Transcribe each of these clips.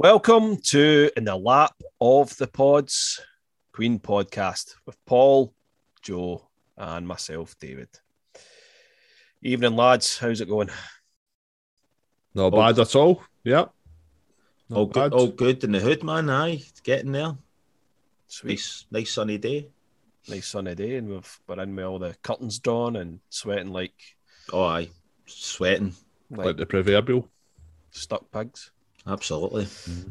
Welcome to In the Lap of the Pods Queen podcast with Paul, Joe, and myself, David. Evening, lads. How's it going? Not bad at all. Yep. Not all bad. good, all good in the hood, man. Aye, it's getting there. Sweet. Nice, nice sunny day. Nice sunny day, and we've we're in with all the curtains drawn and sweating like Oh, aye, sweating. like, like the proverbial. stuck pigs. Absolutely. If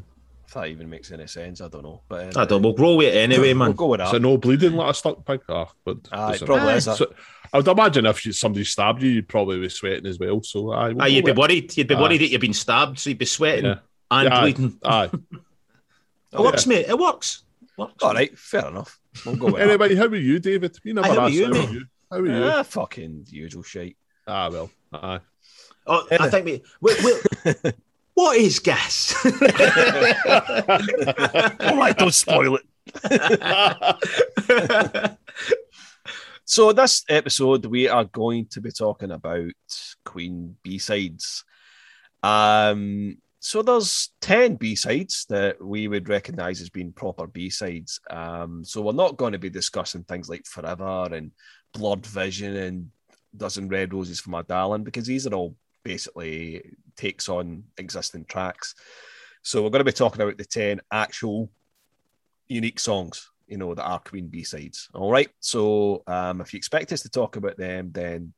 that even makes any sense, I don't know. But I don't. We'll grow with it anyway, man. We'll go with that. So no bleeding like a stuck pig. Ah, but Aye, doesn't probably is. So, I would imagine if somebody stabbed you, you'd probably be sweating as well. So aye, we'll aye you'd be with- worried. You'd be Aye. worried that you've been stabbed, so you'd be sweating Yeah. and Yeah, aye. bleeding. Aye. It works, mate. It works. works All right, fair enough. We'll go with Anyway, how are you, David? You never Aye, how are you, how mate? are you? How are you? Ah, fucking usual shit. Ah, well. Aye. Oh, I think we. Wait, wait. what is gas? All right, don't spoil it. So, this episode, we are going to be talking about Queen B sides. Um, so, there's 10 B sides that we would recognize as being proper B sides. Um, so, we're not going to be discussing things like Forever and Blurred Vision and Dozen Red Roses for My Darling because these are all basically takes on existing tracks. So, we're going to be talking about the 10 actual unique songs you know, that are Queen B sides. All right. So um, if you expect us to talk about them, then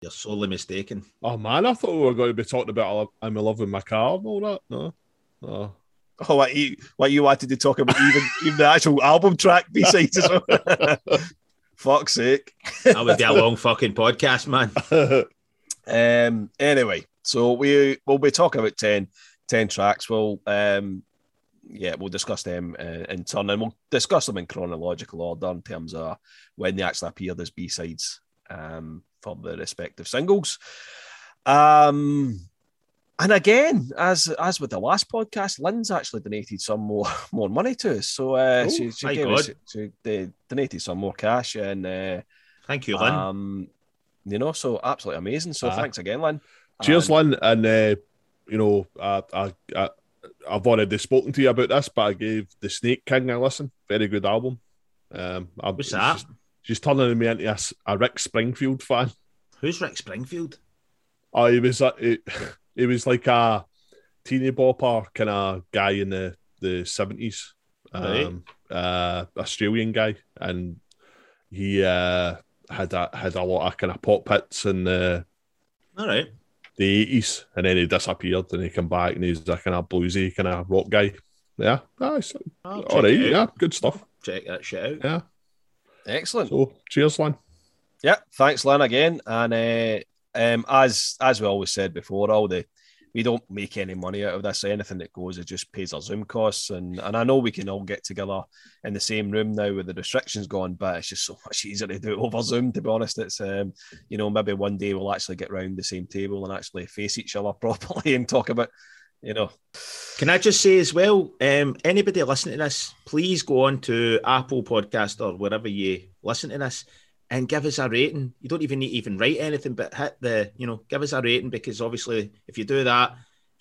You're sorely mistaken. Oh man, I thought we were going to be talking about I'm in love with my car and all that. No, no. oh, what you what you wanted to talk about even even the actual album track B sides as well. Fuck's sake. That would be a long fucking podcast, man. Um. Anyway, so we we'll be talking about 10, 10 tracks. We'll um. Yeah, we'll discuss them uh, in turn, and we'll discuss them in chronological order in terms of when they actually appeared as B sides um, for the respective singles. Um, and again, as as with the last podcast, Lynn's actually donated some more more money to us. So uh, Oh, she, she us God. she, donated some more cash, and uh, Thank you, Lynn. um, you know, so absolutely amazing. So Aye. thanks again, Lynn. Cheers, And- Lynn. And uh, you know, I, I, I, I've already spoken to you about this, but I gave the Snake King a listen. Very good album. Um, I, What's it's that? just- she's turning me into a Rick Springfield fan. Who's Rick Springfield? Oh, he was a, he, he was like a teeny bopper kind of guy in the the seventies, Right. um, uh, Australian guy, and he uh, had a had a lot of kind of pop hits in the All right. the eighties, and then he disappeared, and he came back, and he's a kind of bluesy kind of rock guy. Yeah, nice. I'll check All right, yeah, good stuff. Check that shit out. Yeah. excellent. So, cheers, Lynn. Yeah, thanks, Lynn, again. And uh, um, as as we always said before, all the we don't make any money out of this. Anything that goes, it just pays our Zoom costs. And and I know we can all get together in the same room now with the restrictions gone, but it's just so much easier to do over Zoom. To be honest, it's um, you know maybe one day we'll actually get round the same table and actually face each other properly and talk about, you know, Can I just say as well, um, anybody listening to this, please go on to Apple Podcast or wherever you listen to this and give us a rating. You don't even need to even write anything, but hit the, you know, give us a rating because obviously if you do that,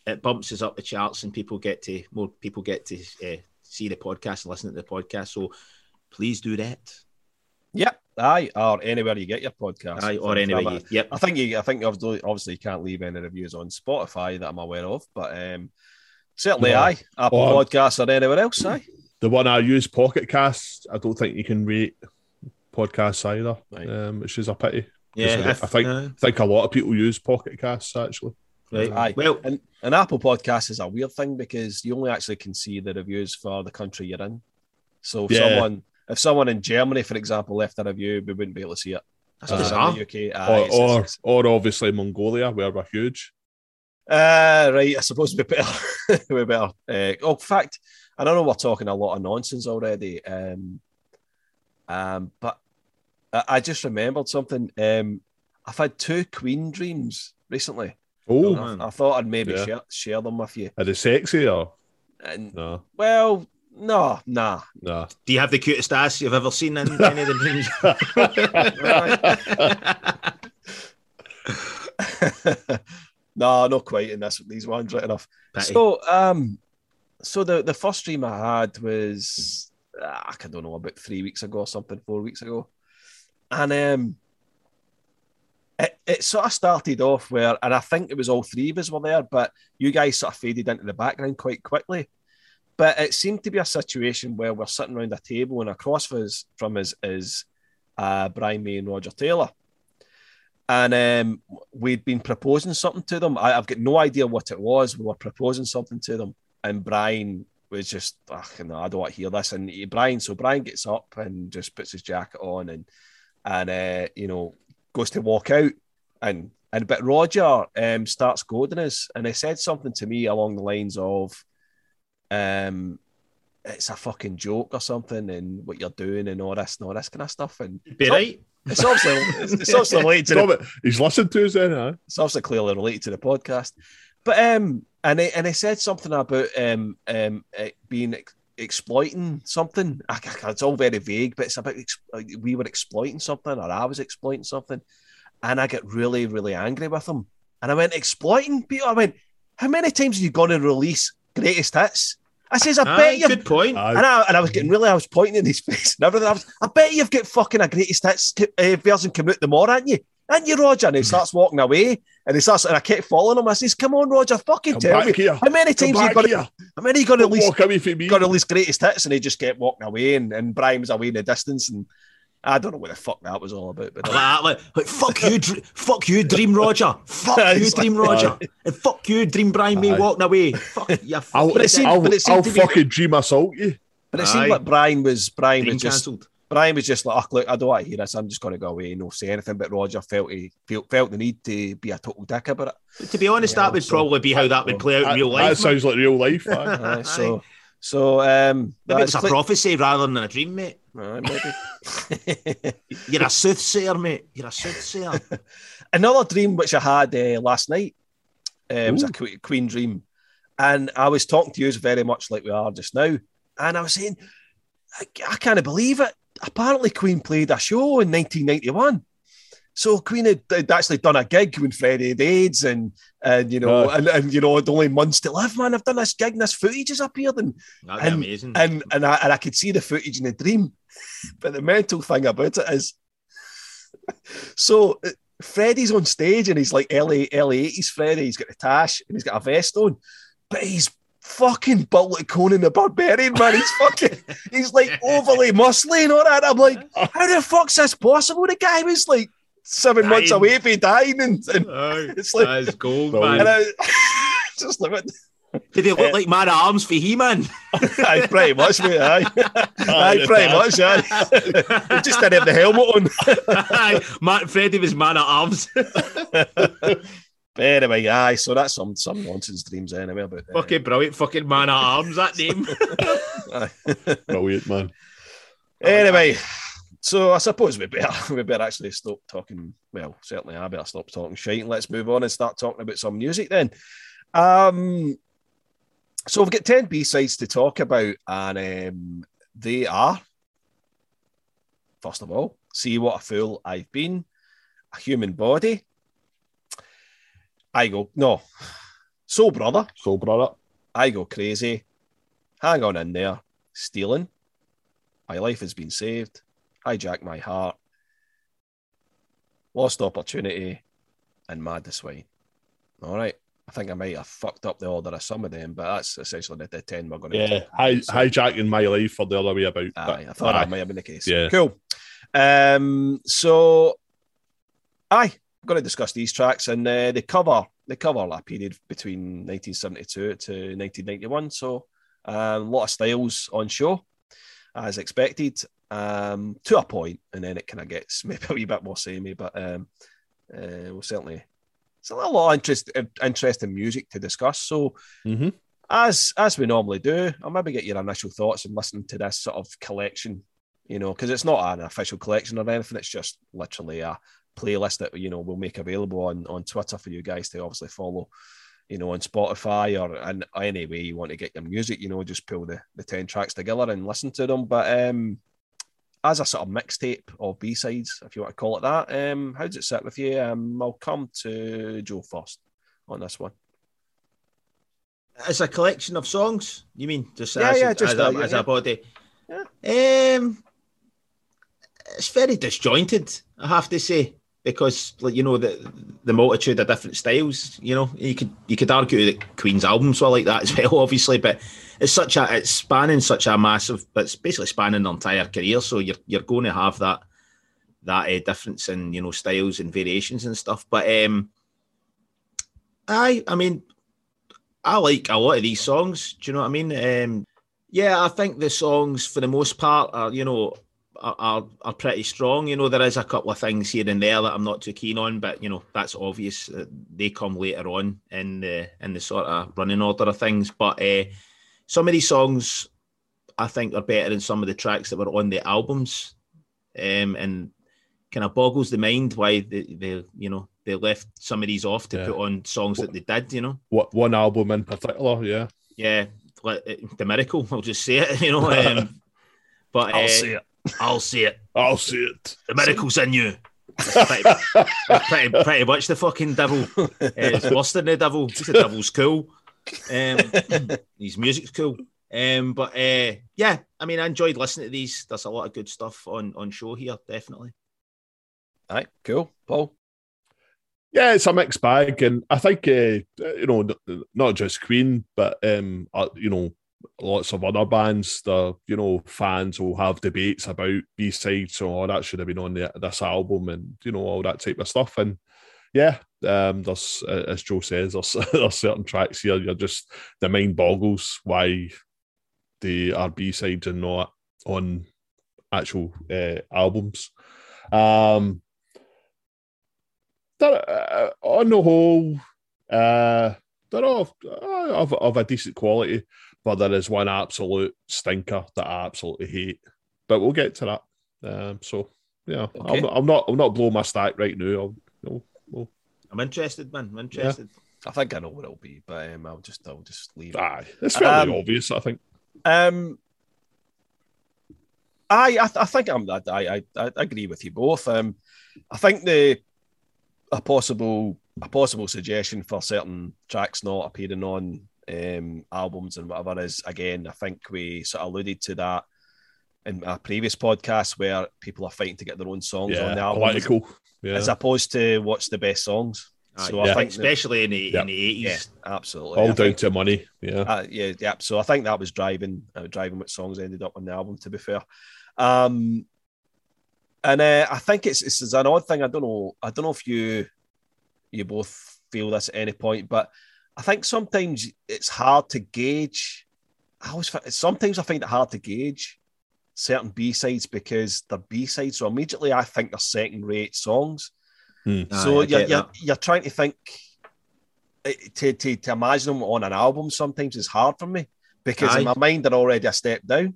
it bumps us up the charts and people get to more people get to uh, see the podcast and listen to the podcast. So please do that. yeah, aye, or anywhere you get your podcast. Aye, or anyway, you, yep. I think you, I think obviously, obviously you can't leave any reviews on Spotify that I'm aware of, but um, certainly, No. aye, Apple Or- Podcasts or anywhere else, aye. The one I use, Pocket Cast, I don't think you can rate podcasts either, Right. um, which is a pity. Yeah, I think- uh, I think a lot of people use Pocket Casts actually. right. Aye. Well, And an Apple Podcast is a weird thing because you only actually can see the reviews for the country you're in. So if Yeah. someone, if someone in Germany, for example, left a review, we wouldn't be able to see it. that's Uh, Because bizarre. in the UK, aye, or, it's- or it's- or obviously Mongolia, where we're huge. Uh, right, I suppose we're better. We're better. Uh, oh, in fact, I don't know we're talking a lot of nonsense already. Um, Um, but I, I just remembered something. Um, I've had two Queen dreams recently. Oh, man. I, I thought I'd maybe Yeah. share, share them with you. are they sexy or And no? well, no, nah. No. Do you have the cutest ass you've ever seen in any of the dreams? no, not quite in this these ones, right enough. Pity. So, um, so the the first dream I had was I don't know about three weeks ago or something, four weeks ago, and um, it it sort of started off where, and I think it was all three of us were there, but you guys sort of faded into the background quite quickly. But it seemed to be a situation where we're sitting around a table, and across from us, from us is uh, Brian May and Roger Taylor. And um, we'd been proposing something to them. I, I've got no idea what it was. We were proposing something to them, and Brian was just, "Ugh, no, I don't want to hear this. And he, Brian, so Brian gets up and just puts his jacket on and and uh, you know goes to walk out, and and but Roger um, starts goading us, and he said something to me along the lines of, um, it's a fucking joke or something, and what you're doing and all this and all this kind of stuff, and Be right. it's obviously it's, it's obviously related to the it. He's listened to us then, huh? it's obviously clearly related to the podcast. But um, and he, and he said something about um um it being ex- exploiting something. I, I- it's all very vague, but it's about ex- we were exploiting something, or I was exploiting something, and I get really really angry with him. And I went exploiting Peter. I went, how many times are you going to release greatest hits? I says, I Aye, bet you. good point. And I, and I was getting really, I was pointing in his face and everything. I, was, I bet you've got fucking a greatest hits uh, version come out tomorrow, aren't you? Aren't you, Roger? And he starts walking away and he starts, and I kept following him. I says, Come on, Roger, fucking Come tell back me. here. How many times are you back going to, here. how many you going to Don't release, walk away from me. going to release greatest hits? And he just kept walking away and, and Brian was away in the distance. And I don't know what the fuck that was all about. But Like, ah, like, like, fuck you, Dr- fuck you, Dream Roger. Fuck you, Dream Roger. And fuck you, Dream Brian May walking away. Fuck you. I'll, But it seemed- I'll, but it seemed I'll to be- fucking dream assault you. but it seemed Aye. like Brian was, Brian Dream was just, cancelled. Brian was just like, oh, look, I don't want to hear this. I'm just going to go away and not say anything. But Roger felt he felt, felt the need to be a total dick about it. To be honest, Yeah, that would so- probably be how that would play out in That, real that life. man. sounds like real life. aye. Aye, so, so um, Maybe it's a click- prophecy rather than a dream, mate. Aye, maybe. You're a soothsayer, mate. You're a soothsayer. Another dream which I had uh, last night uh, was a Queen dream, and I was talking to you very much like we are just now, and I was saying, I, I can't believe it. Apparently, Queen played a show in 1991. So Queen had, had actually done a gig when Freddie had AIDS, and and you know, and, and you know, had only months to live. Man, I've done this gig, and this footage has appeared, and And- amazing. and and I, and I could see the footage in the dream. But the mental thing about it is, so uh, Freddie's on stage and he's like early early eighties Freddie. He's got a tash and he's got a vest on, but he's fucking built like Conan the Barbarian man. He's fucking he's like overly muscly and all that. I'm like, how the fuck's this possible? The guy was like seven months away from dying, and, and, oh, Aye, it's like- that is gold, Brilliant. and man. I just uh, like Did he look like Man at Arms for He-Man? Aye, pretty much, mate. Aye, aye, the pretty tash. much. Aye. He just didn't have the helmet on. Aye, Matt Freddie was Man at Arms. But anyway, aye. So that's some some nonsense dreams anyway. But uh, fucking brilliant. Fucking Man at Arms, that name. aye. Brilliant, man. anyway, so I suppose we better we better actually stop talking. Well, certainly I better stop talking shite and let's move on and start talking about some music then. Um, so we've got ten B sides to talk about, and um, they are first of all, see what a fool I've been, a human body. I go no, soul brother. So, brother. I go crazy. Hang on in there. Stealing. My life has been saved. Hijack my heart. Lost opportunity. And Mad the Swine. All right. I think I might have fucked up the order of some of them, but that's essentially the, the 10 we're going to Yeah, hi, hijacking my life for the other way about. Aye, but- I thought aye. that might have been the case. Yeah. Cool. Um, so, aye, going to discuss these tracks, and uh, they cover they cover that period between 1972 to 1991. So, um, a lot of styles on show, as expected, um, to a point, and then it kind of gets maybe a wee bit more samey, but um, uh, we'll certainly. It's a lot of interest, interesting music to discuss. So, Mhm. as as we normally do, I'll maybe get your initial thoughts and listen to this sort of collection you know, because it's not an official collection or anything. It's just literally a playlist that you know we'll make available on on Twitter for you guys to obviously follow. You know, on Spotify or in any way you want to get your music, you know, just pull the, the 10 tracks together and listen to them. But um as a sort of mixtape or B sides, if you want to call it that, um, how does it sit with you? Um, I'll come to Joe first on this one. As a collection of songs, you mean just Yeah, as, yeah, just as, a- yeah, as a body? Yeah. Um, it's very disjointed, I have to say, because like you know the the multitude of different styles. You know, you could you could argue that Queen's albums were like that as well, obviously, but it's such a it's spanning such a massive, but it's basically spanning their entire career. So you're you're going to have that that uh, difference in you know styles and variations and stuff. But um, I I mean, I like a lot of these songs. Do you know what I mean? Um, yeah, I think the songs for the most part are you know are, are are pretty strong. You know, there is a couple of things here and there that I'm not too keen on, but you know that's obvious. They come later on in the in the sort of running order of things. But uh, some of these songs I think are better than some of the tracks that were on the albums, um, and kind of boggles the mind why they, they you know they left some of these off to Yeah. put on songs that they did. You know, What one album in particular? Yeah. yeah, like uh, the miracle. I'll just say it. You know, um, but I'll uh, see it. I'll see it. I'll see it. The miracle's in you. pretty, pretty, pretty much the fucking devil. Uh, it's worse than the devil. The devil's cool. Um, his music's cool. Um, but uh, yeah, I mean, I enjoyed listening to these. There's a lot of good stuff on on show here, definitely. All right, cool. Paul. Yeah, it's a mixed bag, and I think uh, you know not just Queen, but um, uh, you know lots of other bands. The you know fans will have debates about B sides, so oh, that should have been on the, this album, and you know all that type of stuff. And yeah, um, there's as Joe says, there's, there's certain tracks here. You're just the mind boggles why they are B sides and not on actual uh, albums. Um, they're, uh, on the whole, uh, they're all uh, of, of a decent quality, but there is one absolute stinker that I absolutely hate. But we'll get to that. Um, so yeah, Okay. I'm, not, I'm not. I'm not blowing my stack right now. I'll, no, no. I'm interested, man. I'm interested. I think I know what it'll be, but um, I'll just I'll just leave it. Aye, it's fairly Um, obvious. I think. Um, I I, I think I'm I, I I agree with you both. Um, I think the a possible a possible suggestion for certain tracks not appearing on um albums and whatever is again. I think we sort of alluded to that in a previous podcast where people are fighting to get their own songs on the album political. Yeah, as opposed to what's the best songs. Aye, So I Yeah. think that- especially in the Yeah. in the eighties. yeah, absolutely. all I down think- to money. Yeah, uh, yeah, yeah. So I think that was driving, uh, driving what songs ended up on the album. To be fair, um, and uh, I think it's it's, it's an odd thing. I don't know. I don't know if you you both feel this at any point, but I think sometimes it's hard to gauge. I always sometimes I find it hard to gauge certain B sides because they're B sides. So immediately I think they're second rate songs. Hmm. So you're, you're, you're trying to think eh, to, to, to imagine them on an album sometimes is hard for me because Aye. in my mind they're already a step down.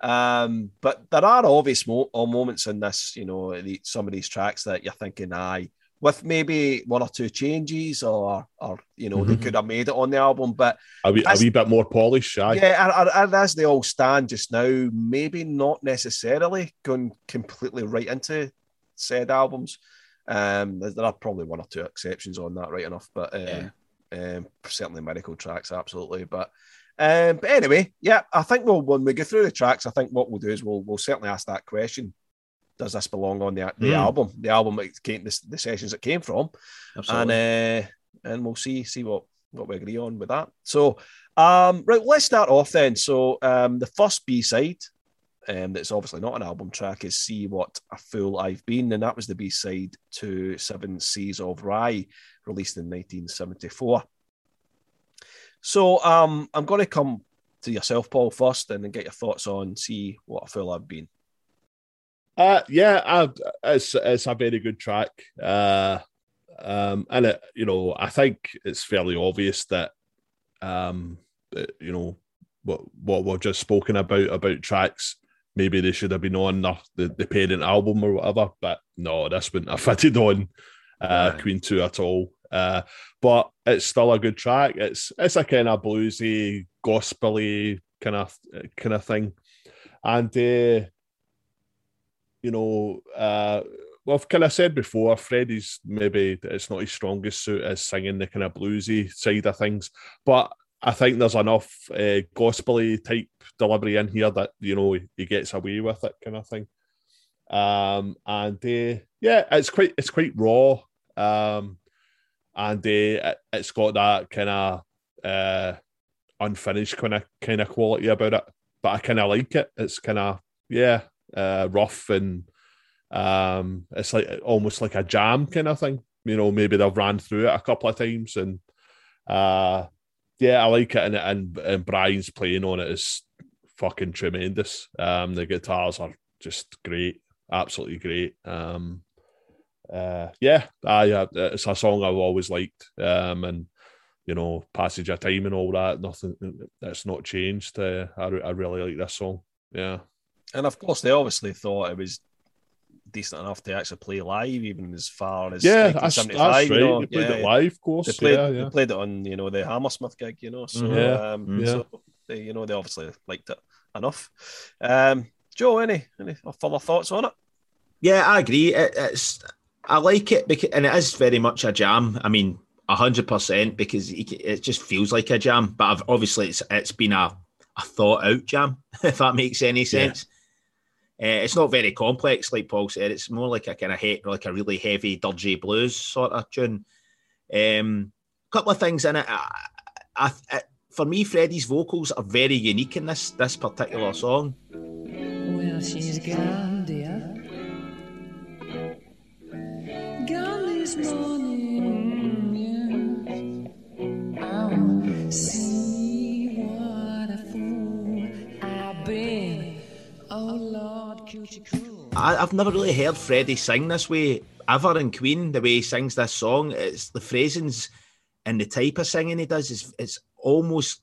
Um, but there are obvious mo- moments in this, you know, the, some of these tracks that you're thinking, aye, with maybe one or two changes, or or you know, they Mhm. could have made it on the album. But a wee, a wee bit more polish. Aye. yeah, and, as they all stand just now, maybe not necessarily going completely right into said albums. Um, there, are probably one or two exceptions on that, right enough, but um, um, certainly medical tracks, absolutely. But um, but anyway, yeah, I think we'll when we go through the tracks, I think what we'll do is we'll we'll certainly ask that question: Does this belong on the the Mm. album, the album it came, the, the sessions it came from? Absolutely. and uh, and we'll see see what what we agree on with that. So, um, right, let's start off then. So, um, the first B side, um, that's obviously not an album track, is "See What a Fool I've Been," and that was the B side to Seven Seas of Rhye, released in 1974. So, um, I'm going to come to yourself, Paul, first, and then get your thoughts on "See What a Fool I've Been." Uh, yeah, I, it's it's a very good track. Uh, um, and it, you know, I think it's fairly obvious that, um, that, you know, what what we've just spoken about about tracks maybe they should have been on the, the, the parent album or whatever. But no, this wouldn't have fitted on uh, Right. Queen Two at all. Uh, but it's still a good track. It's it's a kind of bluesy, gospely kind of kind of thing, and uh, you know, uh, well, kind of said before, Freddie's maybe it's not his strongest suit as singing the kind of bluesy side of things, but I think there's enough uh, gospely type delivery in here that you know he gets away with it, kind of thing. Um, and uh, yeah, it's quite it's quite raw, um, and uh, it, it's got that kind of uh, unfinished kind of kind of quality about it. But I kind of like it. It's kind of yeah, uh, rough and um, it's like almost like a jam kind of thing. You know, maybe they've ran through it a couple of times and uh yeah, I like it, and and, and Brian's playing on it is fucking tremendous. Um, the guitars are just great, absolutely great. Um, uh, yeah, I uh, it's a song I've always liked. Um, and you know, passage of time and all that, nothing that's not changed. Uh, I I really like this song. Yeah, And of course, they obviously thought it was decent enough to actually play live, even as far as yeah, that's, that's right. you know? They played Yeah, it yeah. live, of course. They played, yeah, yeah. they played it on, you know, the Hammersmith gig, you know. So, Yeah, um, yeah. so they, you know, they obviously liked it enough. Um, Joe, any any further thoughts on it? Yeah, I agree. It, it's I like it because, and it is very much a jam. I mean, hundred percent because it just feels like a jam. But I've, obviously, it's it's been a, a thought out jam, if that makes any sense. Uh, it's not very complex, like Paul said. It's more like a kind of he- like a really heavy, dirgy blues sort of tune. Um, couple of things in it. I, I, I, for me, Freddie's vocals are very unique in this this particular song. Well, she's gone, dear. Gone this morning, I, I've never really heard Freddie sing this way ever in Queen. The way he sings this song, it's the phrasings and the type of singing he does is it's almost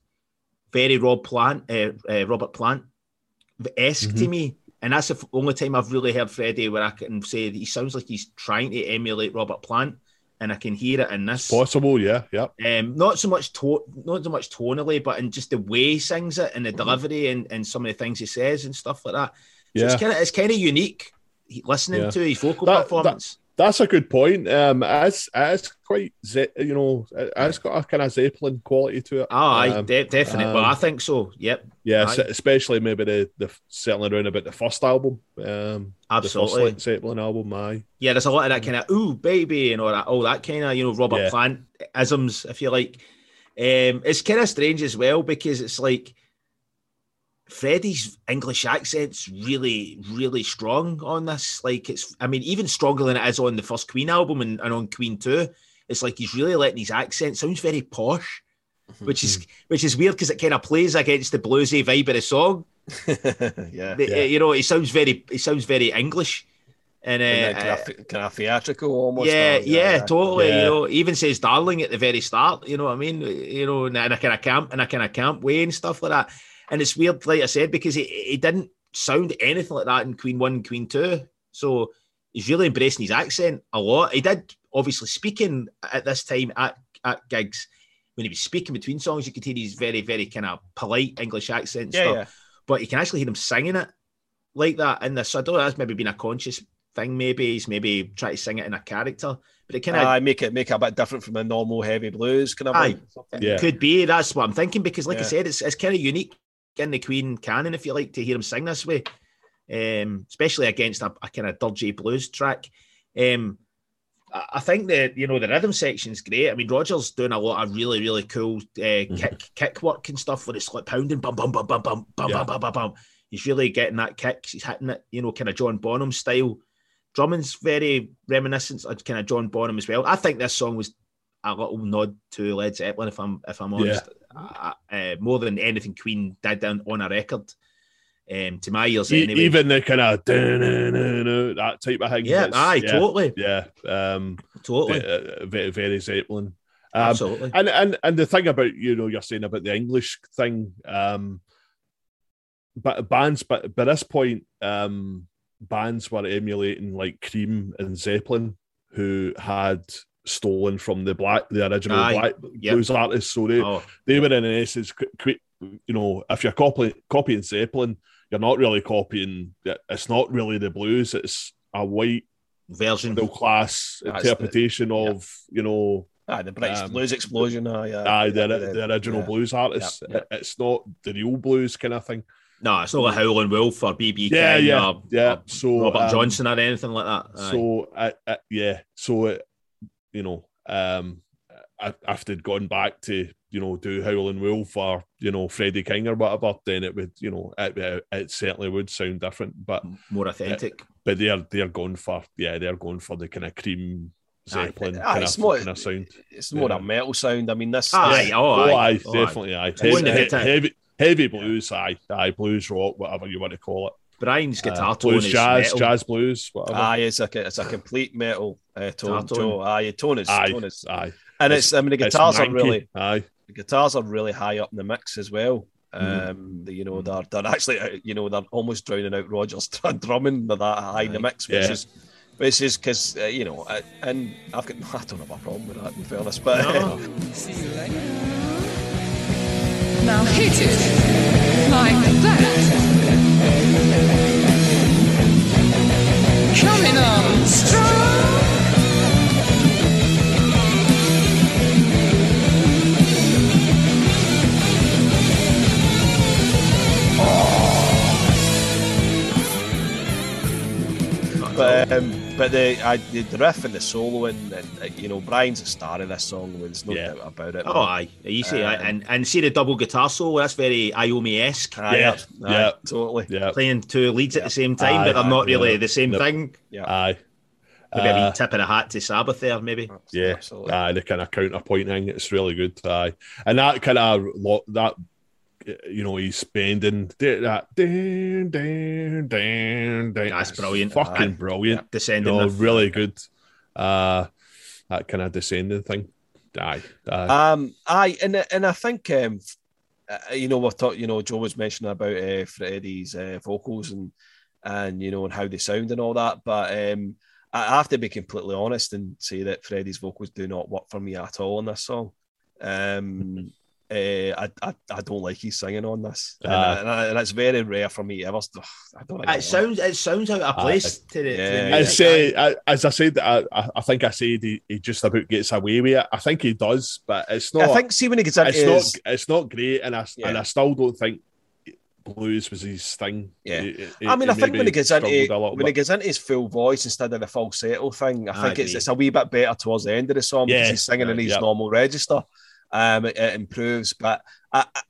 very Rob Plant, uh, uh, Robert Plant esque to me. And that's the only time I've really heard Freddie where I can say that he sounds like he's trying to emulate Robert Plant, and I can hear it in this. Possible, yeah, yeah. Um, not so much to- not so much tonally, but in just the way he sings it and the delivery and, and some of the things he says and stuff like that. So Yeah. it's kind of it's kind of unique listening Yeah. to his vocal That- performance. That's a good point. Um, it's, it's quite, Ze- you know, it's got a kind of Zeppelin quality to it. Oh, aye, Um, de- definitely. well, um, I think so. Yep, yeah, aye. especially maybe the, the certainly around about the first album. Um, absolutely. the first Zeppelin album, aye. yeah, there's a lot of that kind of ooh baby and all that, all that kind of you know Robert Yeah. Plant isms, if you like. Um, it's kind of strange as well because it's like Freddie's English accent's really, really strong on this. Like it's, I mean, even stronger than it is on the first Queen album and, and on Queen Two. It's like he's really letting his accent sounds very posh, which is which is weird because it kind of plays against the bluesy vibe of the song. yeah. The- Yeah. You know, it sounds very, it sounds very English, and, uh, And kind, of, kind of theatrical almost. yeah, or- yeah, totally. Yeah. You know, he even says "darling" at the very start. You know what I mean? You know, in a kind of camp, in a kind of camp way and stuff like that. And it's weird, like I said, because he, he didn't sound anything like that in Queen One, Queen Two. So he's really embracing his accent a lot. He did obviously speaking at this time at at gigs when he was speaking between songs. You could hear his very, very kind of polite English accent. And Yeah, stuff yeah. but you can actually hear him singing it like that in this. So I don't know, that's maybe been a conscious thing. Maybe he's maybe try to sing it in a character, but it kind of Aye, make it make it a bit different from a normal heavy blues kind of. Aye. Yeah. could be. That's what I'm thinking because, like I said, it's it's kind of unique in the Queen canon, if you like, to hear him sing this way, um, especially against a, a kind of dodgy blues track. Um, I I think that you know the rhythm section's great. I mean, Roger's doing a lot of really, really cool uh, kick kick work and stuff where it's like pounding, bum bum bum bum bum bum Yeah. bum bum bum bum. He's really getting that kick. He's hitting it, you know, kind of John Bonham style. Drummond's very reminiscent of kind of John Bonham as well. I think this song was a little nod to Led Zeppelin, if I'm if I'm honest. Uh, uh, more than anything Queen did on, on a record. Um, to my ears, E- anyway. Even the kind of that type of thing. yeah, aye, yeah, totally, Yeah, um, totally, ve- uh, very, very Zeppelin. Um, absolutely. and and and the thing about you know you're saying about the English thing, um, but bands, but by this point, um, bands were emulating like Cream and Zeppelin, who had stolen from the black, the original Aye, black yep. blues artists. So they Oh, they were in essence, qu- qu- you know, if you're copying copying Zeppelin, you're not really copying. It's not really the blues. It's a white version. middle class That's the- interpretation of you know Aye, the British Um, Blues Explosion. Aye, aye, aye, the, yeah, the original yeah. blues artists. yeah, yeah. It's not the real blues kind of thing. No, it's not like Howlin' Wolf or BB Yeah, King yeah, or, yeah. or So Robert um, Johnson or anything like that. Aye. So I, I, yeah, so it, you know, um, after if they'd gone back to you know do Howling Wolf or you know Freddie King or whatever, then it would you know it, it, it certainly would sound different. But more authentic. but they're they're going for yeah they're going for the kind of cream Zeppelin Aye, kind, it's of, more- kind of sound. It's more Yeah. a metal sound. I mean, this. Aye, this- oh, Oh, aye, aye, oh, aye. definitely aye. wouldn't Heavy, have hit it. heavy, heavy blues, aye, aye, blues rock, whatever you want to call it. Brian's guitar Uh, tone blues, is jazz, metal. jazz blues, whatever. Aye, it's a it's a complete metal uh, tone. Guitar tone. Joe. Aye, tone is aye, tone is, aye. and It's- it's, I mean the guitars are really aye. the guitars are really high up in the mix as well. Mm. Um, the, you know they're they're actually uh, you know they're almost drowning out Rogers drumming. They're that high in the mix, which Yeah. is which is because uh, you know, uh, and I've got I don't have a problem with that in fairness, but No. See you later. Now hit it like that. Coming on strong. But um, but the, I, the the riff and the solo and, and uh, you know Brian's the star of this song. There's no Yeah. doubt about it. Oh, aye. You see, aye, Um, and and see the double guitar solo. That's very Iommi esque. Aye, Yeah, aye, yeah. totally. Yeah, Playing two leads at the same time, Aye, but they're not really yeah. the same Nope. thing. Yeah, aye. Maybe a Uh, wee tip of the hat to Sabbath there, maybe. Yeah, absolutely. aye, the kind of counterpointing, it's really good. Aye, and that kind of lot that you know he's bending that. That's brilliant. fucking Aye. brilliant. Descending. No, riff. really good. Uh, that kind of descending thing. Aye, aye. Um, aye, and and I think um, uh, you know we've talked. You know, Joe was mentioning about uh, Freddie's uh, vocals and and you know and how they sound and all that, but um, I have to be completely honest and say that Freddie's vocals do not work for me at all on this song. Um, uh, I, I I don't like his singing on this, and, Ah. and, and it's very rare for me ever. I don't. It sounds it sounds out of place to the, to the yeah, music. As, uh, I- as I said, I, I I think I said he, he just about gets away with it. I think he does, but it's not. I think see when he gets into it's his, not. It's not great, and I Yeah. and I still don't think blues was his thing. Yeah. He- he- I mean, I think when he gets into struggled a little when he gets into his full voice instead of the falsetto thing, I I think it's, agree. it's a wee bit better towards the end of the song Yeah, because he's singing in his yeah. normal register. Um, it, it improves, but I, I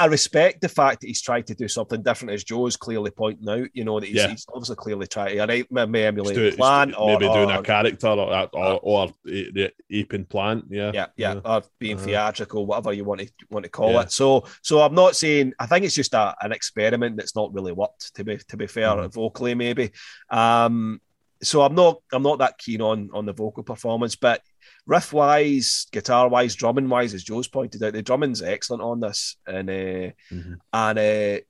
I respect the fact that he's trying to do something different, as Joe's clearly pointing out. You know that he's, Yeah. he's obviously clearly trying to emulate do- Plant he's or, maybe doing or- a character or or, or, the the aping plant. Yeah, yeah, yeah, or being Uh, theatrical, whatever you want to want to call Yeah. it. So, so I'm not saying. I think it's just a, an experiment that's not really worked. To be to be fair, Mhm. vocally maybe. Um, so I'm not I'm not that keen on on the vocal performance, but riff wise, guitar wise, drumming wise, as Joe's pointed out, the drumming's excellent on this, and uh, Mhm. and uh,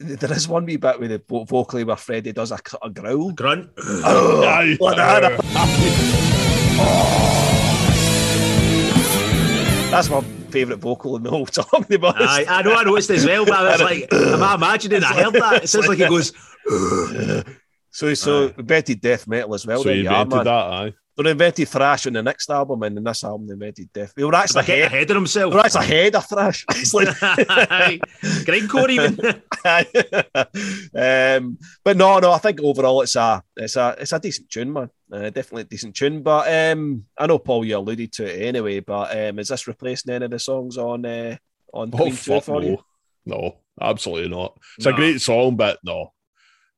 there is one wee bit with the vocally where Freddie does a, a growl. Grunt. Oh, Aye. like that. That's my favourite vocal in the whole song. To be honest. Aye, I know I noticed as well, but I was like, am I imagining I heard that? It sounds like he goes, So, so invented death metal as well. So then, he yeah, invented man. that, aye. They invented thrash on the next album, and in this album they invented death. They were actually like getting ahead. ahead of himself. They were actually ahead of thrash. It's like, Aye. Grindcore even. um, but no, no. I think overall it's a it's a it's a decent tune, man. Uh, definitely a decent tune. But um, I know Paul, you alluded to it anyway. But um, is this replacing any of the songs on uh, on Oh Queen Two fuck for you? no, no, absolutely not. It's No. a great song, but no.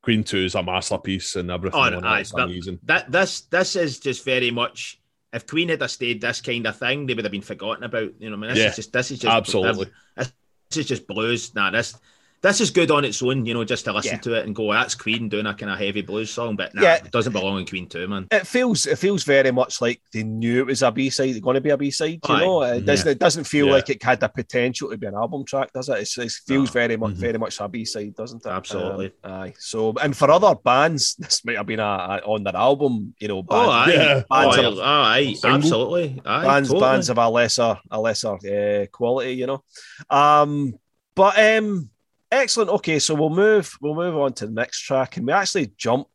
Queen Two is a masterpiece and everything. Oh, on aye, amazing. that this this is just very much. If Queen had stayed this kind of thing, they would have been forgotten about. You know, I mean, this Yeah, is just this is just Absolutely. This is just blues. Nah, this this is good on its own, you know, just to listen Yeah. to it and go, that's Queen doing a kind of heavy blues song, but nah, Yeah. it doesn't belong in Queen 2, man. It feels it feels very much like they knew it was a B side, going to be a B side. You Aye. know, it doesn't it doesn't feel Yeah. like it had the potential to be an album track, does it? It's, it feels No. very much Mhm. very much a B side, doesn't it? Absolutely. Um, aye. So, and for other bands, this might have been a, a on their album. You know, bands, Oh, aye. Yeah. Oh, Bands aye, of- aye, Single. absolutely. Aye, bands totally. bands of a lesser a lesser uh, quality, you know. Um, but um, excellent. Okay, so we'll move we'll move on to the next track, and we actually jump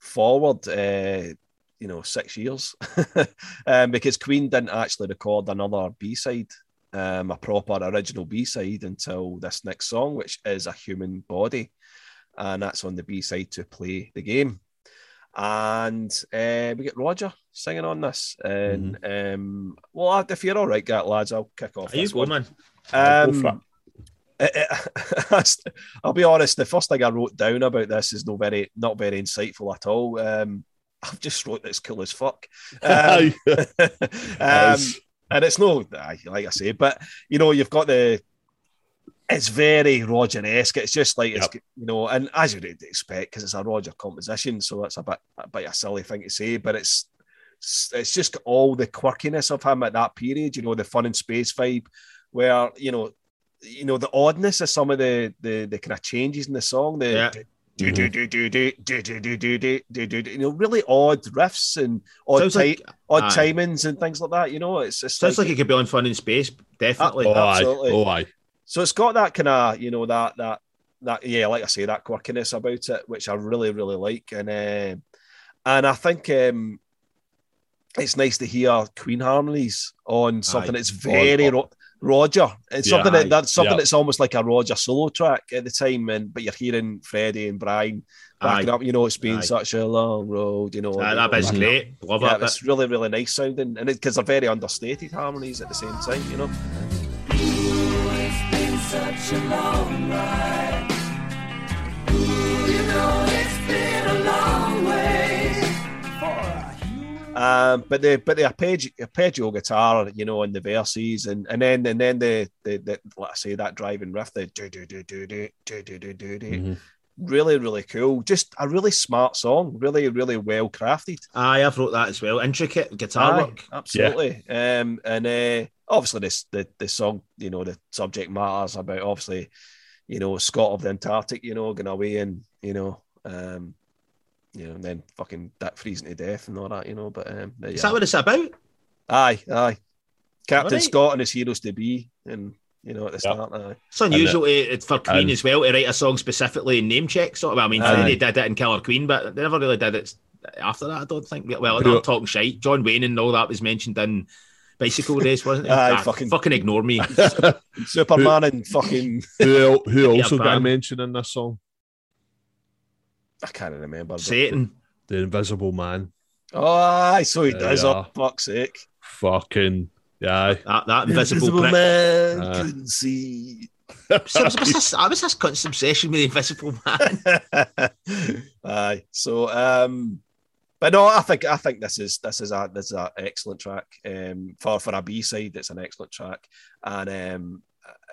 forward. Uh, you know, six years, um, because Queen didn't actually record another B side, um, a proper original B side until this next song, which is a human body, and that's on the B side to play the game and uh, we get Roger singing on this. And um, well, if you're all right, get lads, I'll kick off. Are you go, man? Go Um, it- it- I'll be honest. The first thing I wrote down about this is no very, not very insightful at all. Um, I've just wrote it's cool as fuck. Um, um, and it's no, like I say, but you know, you've got the. It's very Roger esque. It's just like it's you know, and as you'd expect, because it's a Roger composition, so it's a bit a bit a silly thing to say, but it's it's just got all the quirkiness of him at that period. You know, the Fun in Space vibe, where you know, you know the oddness of some of the the, the kind of changes in the song. The Yeah. do do do do do do do do do do do do do you know really odd riffs and odd ti- like, odd aye. timings and things like that. You know, it's just sounds like it could be on Fun in Space, definitely. oh, aye. Oh, aye. so it's got that kind of you know that that that yeah, like I say, that quirkiness about it, which I really really like, and um and I think um, it's nice to hear Queen harmonies on something Aye. that's very Ro- Roger. It's Yeah. something that, that's something Yeah. that's almost like a Roger solo track at the time, and but you're hearing Freddie and Brian backing Aye. up. You know, it's been Aye. such a long road. You know, Aye, that bit's backing great. Love yeah, it. it's really, really nice sounding, and because they're very understated harmonies at the same time, you know. It's been such a long ride. Ooh, Um, but the but the arpeggio, arpeggio guitar, you know, in the verses, and and then and then the the, the like I say that driving riff, the do do do do do do do do do do, Mhm. really really cool. Just a really smart song, really really well crafted. Aye, I've wrote that as well. Intricate guitar Aye, work. absolutely. Um, and uh, obviously this the the song, you know, the subject matters about obviously, you know, Scott of the Antarctic, you know, going away and you know, um, you know, and then fucking that freezing to death and all that, you know. But um, Is yeah. that what it's about? Aye, aye. Captain Alright. Scott and his heroes to be, and you know at the Yeah. start. Aye. It's unusual to, for Queen and- as well to write a song specifically and name check. Sort of. I mean, Aye. Freddie did it in Killer Queen, but they never really did it after that. I don't think. Well, Yeah. I'm talking shite. John Wayne and all that was mentioned in Bicycle Race, wasn't it? Aye, Ah, fucking- fucking ignore me. Superman and fucking who, el- who also got a Bam. mention in this song? I can't remember. Satan. The Invisible Man. Oh, aye, so he There does. you Oh, fuck's sake! Fucking yeah. That, that invisible, prick. man Aye. couldn't see. So was, was this, I was this constant obsession with the invisible man. aye. So, um, but no, I think I think this is this is a this is an excellent track. Um, for for a B side, it's an excellent track, and um,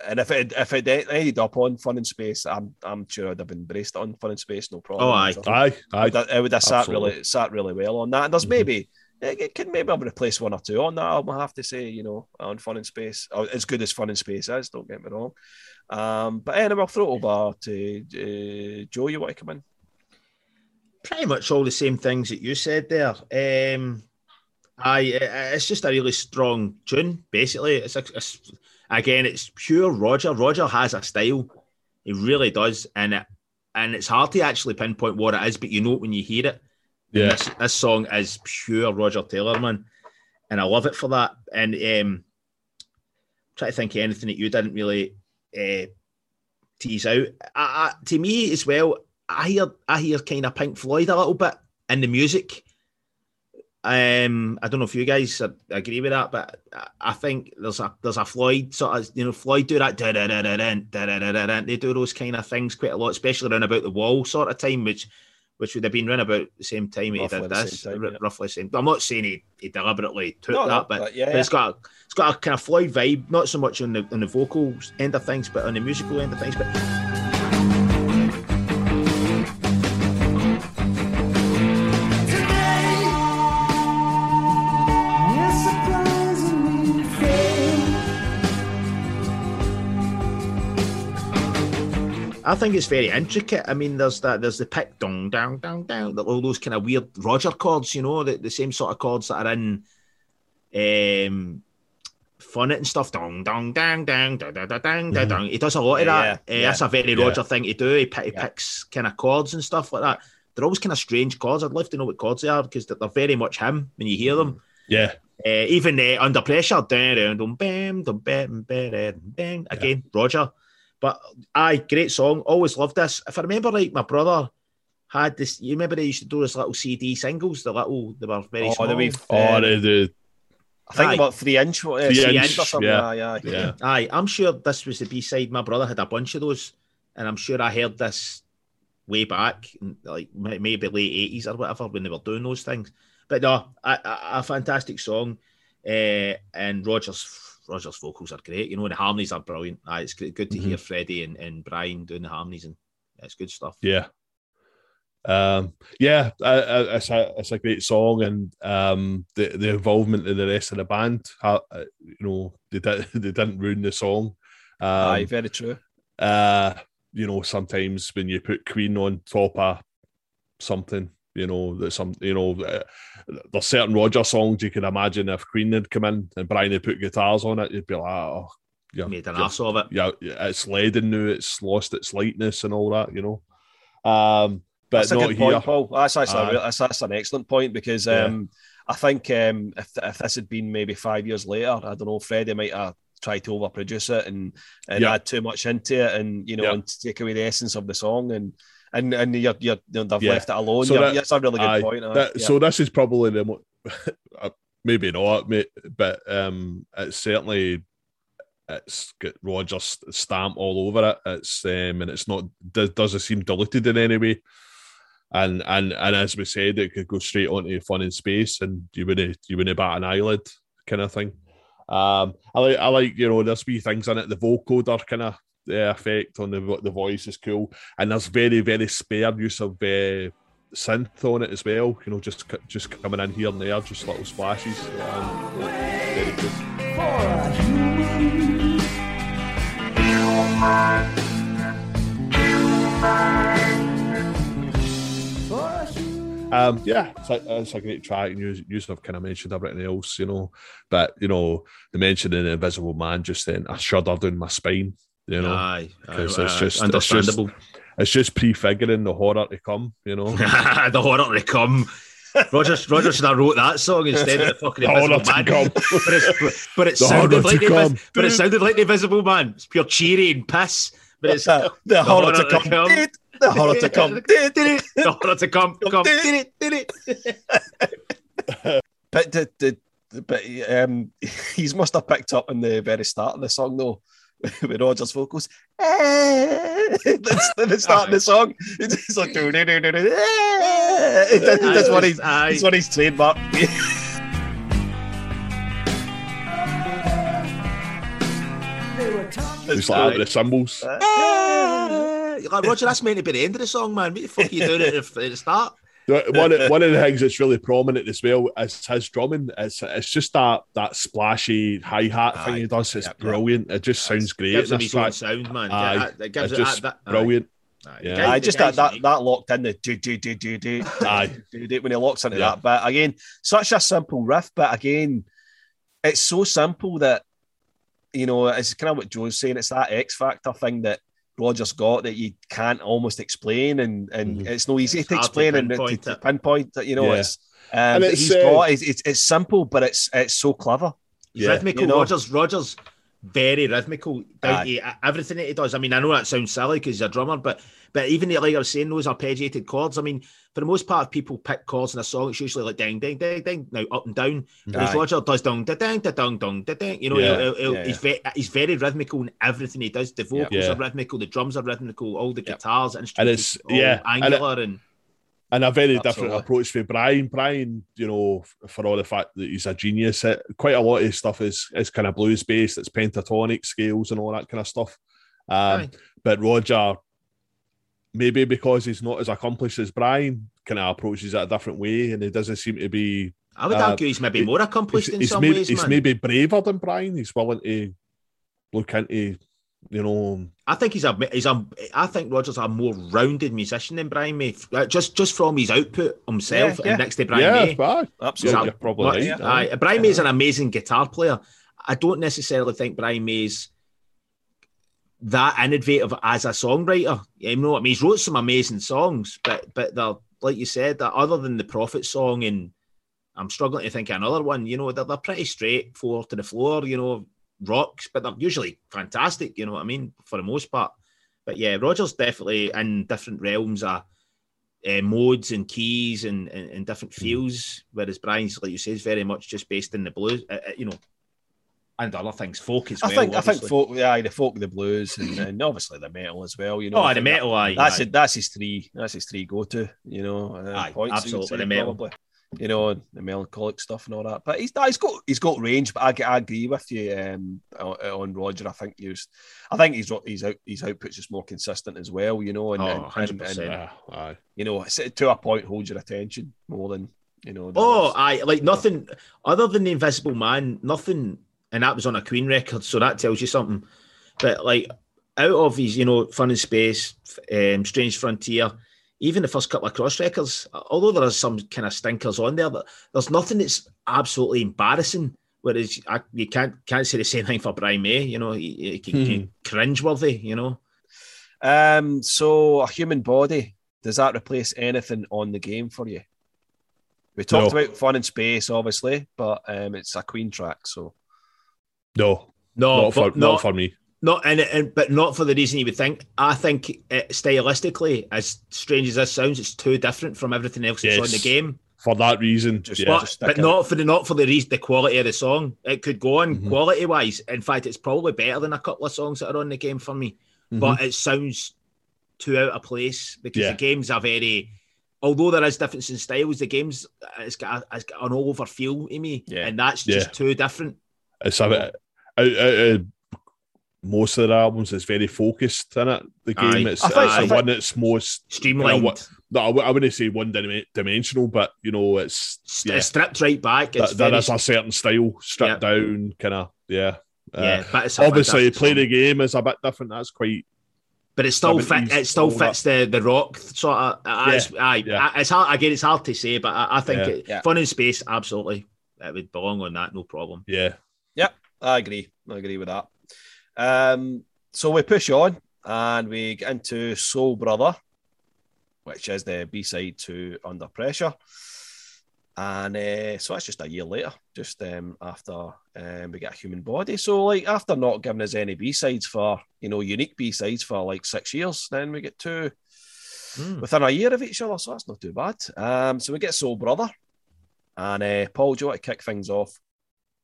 and if it if it ended up on Fun in Space, I'm I'm sure I'd have embraced it on Fun in Space, no problem. Oh, aye. Aye, It aye. would, it would have sat Absolutely. really sat really well on that. And there's Mhm. maybe it, it could maybe have replaced one or two on that album. I have to say, you know, on Fun in Space, Oh, as good as Fun in Space is. Don't get me wrong. Um, but anyway, I'll throw it over to uh, Joe. You want to come in? Pretty much all the same things that you said there. Um, I it's just a really strong tune. Basically, it's, a, it's again, it's pure Roger. Roger has a style. He really does, and it and it's hard to actually pinpoint what it is, but you know it when you hear it. Yeah. This, this song is pure Roger Taylor, man, and I love it for that. And um, try to think of anything that you didn't really uh, tease out. I, I, to me as well, I hear I hear kind of Pink Floyd a little bit in the music. Um, I don't know if you guys agree with that, but I- think there's a there's a Floyd sort of you know Floyd do that they do those kind of things quite a lot, especially around about the wall sort of time, which which would have been around about the same time he Roughly did this, same time, yeah. roughly same. I'm not saying he, he deliberately took no, that, but, but yeah, but it's got a, it's got a kind of Floyd vibe, not so much on the on the vocals end of things, but on the musical end of things. But I think it's very intricate. I mean, there's that, there's the pick, dong, down, down, down, all those kind of weird Roger chords, you know, the, the same sort of chords that are in um, Fun It and stuff. Dong, dong, dang, dang, dang, dang, dang, dang, dang. He does a lot of Yeah, that. Uh, yeah, That's a very yeah. Roger thing to do. He, pick, he Yeah. picks kind of chords and stuff like that. They're always kind of strange chords. I'd love to know what chords they are because they're, they're very much him when you hear them. Yeah, Uh, even uh, under pressure, again, Roger. But aye, great song. Always loved this. If I remember right, my brother had this. You remember they used to do this little CD singles, the little, they were very Oh, small. the wee- oh, Um, the, the I think Aye. about three inch, uh, Three three inch, or something. yeah. Aye, aye. yeah, Aye, I'm sure this was the B side. My brother had a bunch of those, and I'm sure I heard this way back, like maybe late eighties or whatever when they were doing those things. But no, a, a, a fantastic song, uh, and Rogers Rogers vocals are great. You know, the harmonies are brilliant. Aye, it's good, to hear Freddie and, and Brian doing the harmonies, and it's good stuff. yeah. Um, yeah, uh, uh, it's a it's a great song, and um, the the involvement of the rest of the band, uh, you know, they did, they didn't ruin the song. Um, Aye, very true. uh, you know, sometimes when you put Queen on top of something, you know, that some, you know, uh, there's certain Roger songs you can imagine if Queen had come in and Brian had put guitars on it, you'd be like, oh, yeah, Made an yeah, ass of it. yeah, it's leaden now, it's lost its lightness and all that, you know. Um, but That's a not good here. point, Paul. That's actually a real- that's, that's an excellent point because Yeah. um, I think um, if, if this had been maybe five years later, I don't know, Freddie might have tried to overproduce it and, and Yeah. add too much into it and you know Yeah. and take away the essence of the song and and and you're, you're, you know, they've Yeah. left it alone. So that- that's a really good Aye, point. that- Yeah. So this is probably the mo- uh, maybe not, but um, it's certainly it's got Rogers stamp all over it. It's um, and it's not does doesn't seem diluted in any way. And and and as we said, it could go straight onto fun in space, and you wouldn't you wouldn't bat an eyelid, kind of thing. Um, I like I like you know there's wee things in it. The vocoder kind of effect on the the voice is cool, and there's very very spare use of uh, synth on it as well. You know, just just coming in here and there, just little splashes. Um, very good. Um, yeah, it's a, it's a great track. And you, you have kind of mentioned everything else, you know, but you know, the mention of the Invisible Man just then I shudder down my spine. You know, aye, aye, 'cause aye, it's aye, just- it's just- understandable. it's just prefiguring the horror to come. You know, the horror to come. Roger, Roger should have wrote that song instead of the fucking The horror Invisible to Man. come. but, it's, but it The sounded like the come. Invis- but it sounded like the Invisible Man. It's pure cheery and piss. But it's the, the horror to come. Did, the horror to come. Did, did it. the horror to come. come. Did it, did it. But the, the, but um, he must have picked up in the very start of the song though, with Roger's vocals. Eh, that's the start of the song. It's like that's what he's that's what he's trademark. They it's like the cymbals. Eh. Like, Roger, that's meant to be the end of the song, man. What the fuck are you doing at the start? The- One, one of the things that's really prominent as well is his drumming. It's it's just that that splashy hi hat thing he does. It's Yep, yep. brilliant. It just sounds great. Gives in him this his own track. sound, man. Aye. Yeah, that gives It's it just that, that, brilliant. Aye. Yeah. The guy- I just that, that that locked in the do do do do do Aye. do do when he locks into Yeah. that. But again, such a simple riff, but again, it's so simple that you know it's kind of what Joe's saying. It's that X factor thing that Roger's got that you can't almost explain, and and Mhm. it's no easy It's to hard to explain and to, pinpoint to it. pinpoint it. You know, Yeah. it's um, And but it's, he's uh, got it's, it's it's simple, but it's it's so clever. Yeah. rhythmical. You know? Rogers, Rogers, very rhythmical. Down Aye. everything that he does. I mean, I know that sounds silly because he's a drummer, but but even like I was saying, those arpeggiated chords. I mean, for the most part, if people pick chords in a song, it's usually like ding, ding, ding, ding. Now up and down. Whereas Aye. Roger does dong, da, ding, da, dong, dong, da, ding. You know, Yeah. he'll- he'll- Yeah, he's very he's very rhythmical in everything he does. The vocals Yeah. are rhythmical, the drums are rhythmical, all the Yep. guitars, instruments, it's- all yeah, and it- angular and, and a very different approach for Brian. Brian, you know, for all the fact that he's a genius, it, quite a lot of his stuff is is kind of blues based. It's pentatonic scales and all that kind of stuff. Um, but Roger, maybe because he's not as accomplished as Brian, kind of approaches it a different way, and he doesn't seem to be. I would Uh, argue he's maybe more accomplished He's, in he's some maybe, ways, he's man. maybe braver than Brian. He's willing to look into you know, I think he's a he's a I think Rogers a more rounded musician than Brian May. Uh, Just just from his output himself Yeah, yeah. and next to Brian yeah, May. aye, Absolutely. you're, you're probably Much- right. aye. aye. Brian May's an amazing guitar player. I don't necessarily think Brian May's that innovative as a songwriter. You know what I mean? He's wrote some amazing songs, but but they're like you said, that other than the Prophet song and I'm struggling to think of another one, you know, they're, they're pretty straight forward to the floor, you know, rocks, but they're usually fantastic, you know what I mean, for the most part. But yeah, Rogers definitely in different realms of uh, modes and keys and, and, and different Hmm. feels, whereas Brian's, like you say, is very much just based in the blues, uh, you know, and other things, folk as I well. think I think folk, yeah, the folk, the blues, and, and obviously the metal as well. You know, Oh, the think that- metal, aye. That's aye. it. That's his three. That's his three go to. You know, uh, Aye, points, you would absolutely, the metal. probably. You know, and the melancholic stuff and all that. But he's he's got he's got range. But I, g- I agree with you um, on, on Roger. I think he's I think he's his out his output's just more consistent as well. You know, and, Oh, and, and, 100%. and, Yeah, aye. you know, to a point holds your attention more than you know. the Oh, others. I like nothing other than the Invisible Man. Nothing, and that was on a Queen record, so that tells you something. But like out of his, you know, Fun in Space, um, Strange Frontier, even the first couple of cross records, although there are some kind of stinkers on there, but there's nothing that's absolutely embarrassing. Whereas I, you can't can't say the same thing for Brian May. You know, he, he, he, he cringeworthy. You know, Um, so a human body does that replace anything on the game for you? We talked No. about Fun in Space, obviously, but um, it's a Queen track, so No, no, not for but not for me. Not and, and but not for the reason you would think. I think it, stylistically, as strange as this sounds, it's too different from everything else that's on Yes. the game. For that reason, Just- yeah. but just but not for the not for the reason the quality of the song. It could go on Mhm. quality wise. In fact, it's probably better than a couple of songs that are on the game for me. Mhm. But it sounds too out of place because Yeah. the games are very. Although there is difference in styles, the games it's got, a, it's got an all over feel to me, Yeah. and that's just Yeah. too different. it's a bit out, out of most of their albums. is very focused in it. The game, Aye. it's, it's I the think- one that's most. Streamlined, what- No, I, w- I wouldn't say one dim- dimensional, but you know, it's yeah. it's stripped right back. It's that, there very, is a certain style stripped down, kind of yeah. Uh, yeah, but it's obviously, fantastic play song. the game is a bit different. That's quite but it still fit. It still all that. fits the the rock sort of. Uh, it's, aye, yeah. uh, it's hard again. It's hard to say, but I, I think Yeah. it, Yeah. fun in space absolutely it would belong on that. No problem. Yeah. Yeah. I agree. I agree with that. Um, so we push on and we get into Soul Brother, which is the B side to Under Pressure. And uh, so that's just a year later, just um, after um, we get a human body. So, like, after not giving us any B sides for, you know, unique B sides for like six years, then we get two Hmm. within a year of each other. So that's not too bad. Um, so we get Soul Brother. And uh, Paul, do you want to kick things off?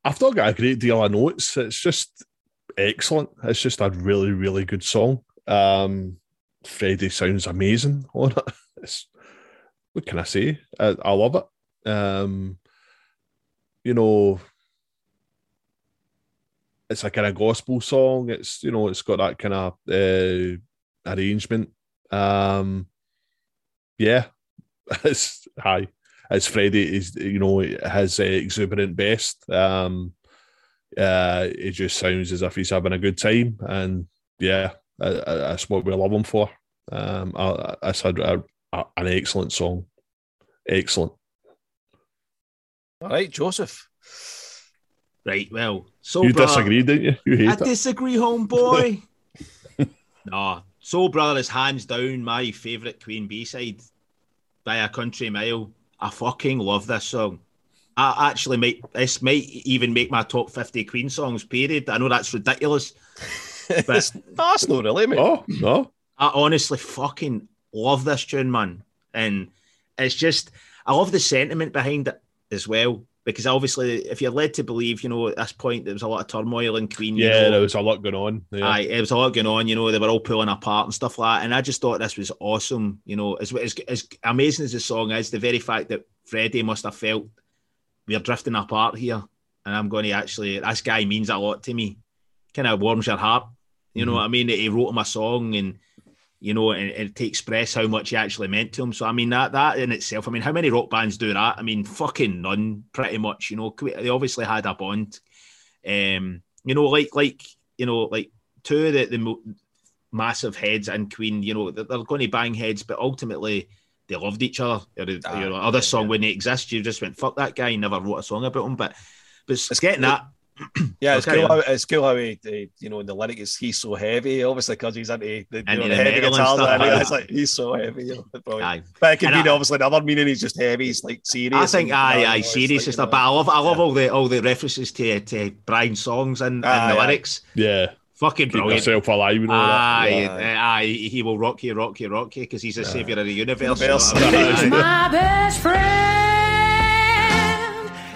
I've not got a great deal of notes. It's just excellent. It's just a really, really good song. Um, Freddie sounds amazing on it. It's, what can I say? I, I love it. Um, you know, it's a kind of gospel song. It's you know, it's got that kind of uh, arrangement. Um, yeah, it's high as Freddie is, you know, his uh, exuberant best. Um, uh, it just sounds as if he's having a good time, and yeah, uh, uh, that's what we love him for. Um, I, I said a, a, an excellent song, excellent. All right, Joseph. Right. Well, so you Brother. disagreed, didn't you? You I it. disagree, homeboy. no, Soul Brother is hands down my favourite Queen B side by a country mile. I fucking love this song. I actually might this might even make my top fifty Queen songs. Period. I know that's ridiculous. But that's not really, mate. Oh no, I honestly fucking love this tune, man. And it's just, I love the sentiment behind it as well. Because obviously, if you're led to believe, you know, at this point, there was a lot of turmoil in Queen. you yeah, know, there was a lot going on. Yeah. Aye, it was a lot going on. You know, they were all pulling apart and stuff like that. And I just thought this was awesome. You know, as, as, as amazing as the song is, the very fact that Freddie must have felt we're drifting apart here. And I'm going to actually, this guy means a lot to me. Kind of warms your heart. You know Mhm. what I mean? He wrote him a song and, you know, and, and to express how much he actually meant to him. So, I mean, that that in itself, I mean, how many rock bands do that? I mean, fucking none, pretty much. You know, they obviously had a bond. Um, you know, like, like, you know, like two of the, the mo- massive heads and Queen, you know, they're, they're going to bang heads, but ultimately they loved each other. Or, the- Ah, you know, other yeah, song yeah. wouldn't exist. You just went, fuck that guy, never wrote a song about him. But but it's getting that. Yeah, it's cool. How, it's cool how he, he- you know, in the lyric is "He's so heavy." Obviously, because he's into the, you know, the, the heavy guitar. and guitars. stuff, and yeah. It's like he's so heavy. You know, it's brilliant. Aye. But it could And be I- obviously another meaning. He's just heavy. He's like serious. I think and, aye, you know, aye, serious like, and stuff. you But I love, I love yeah. all the all the references to to Brian's songs and, and the aye. lyrics. Yeah, Fucking keep brilliant. yourself alive and all that. Aye, Yeah. Uh, aye, he will rock you, rock you, rock you, because he's the savior of the universe. Universe. you know what I mean? Aye. Aye. my best friend.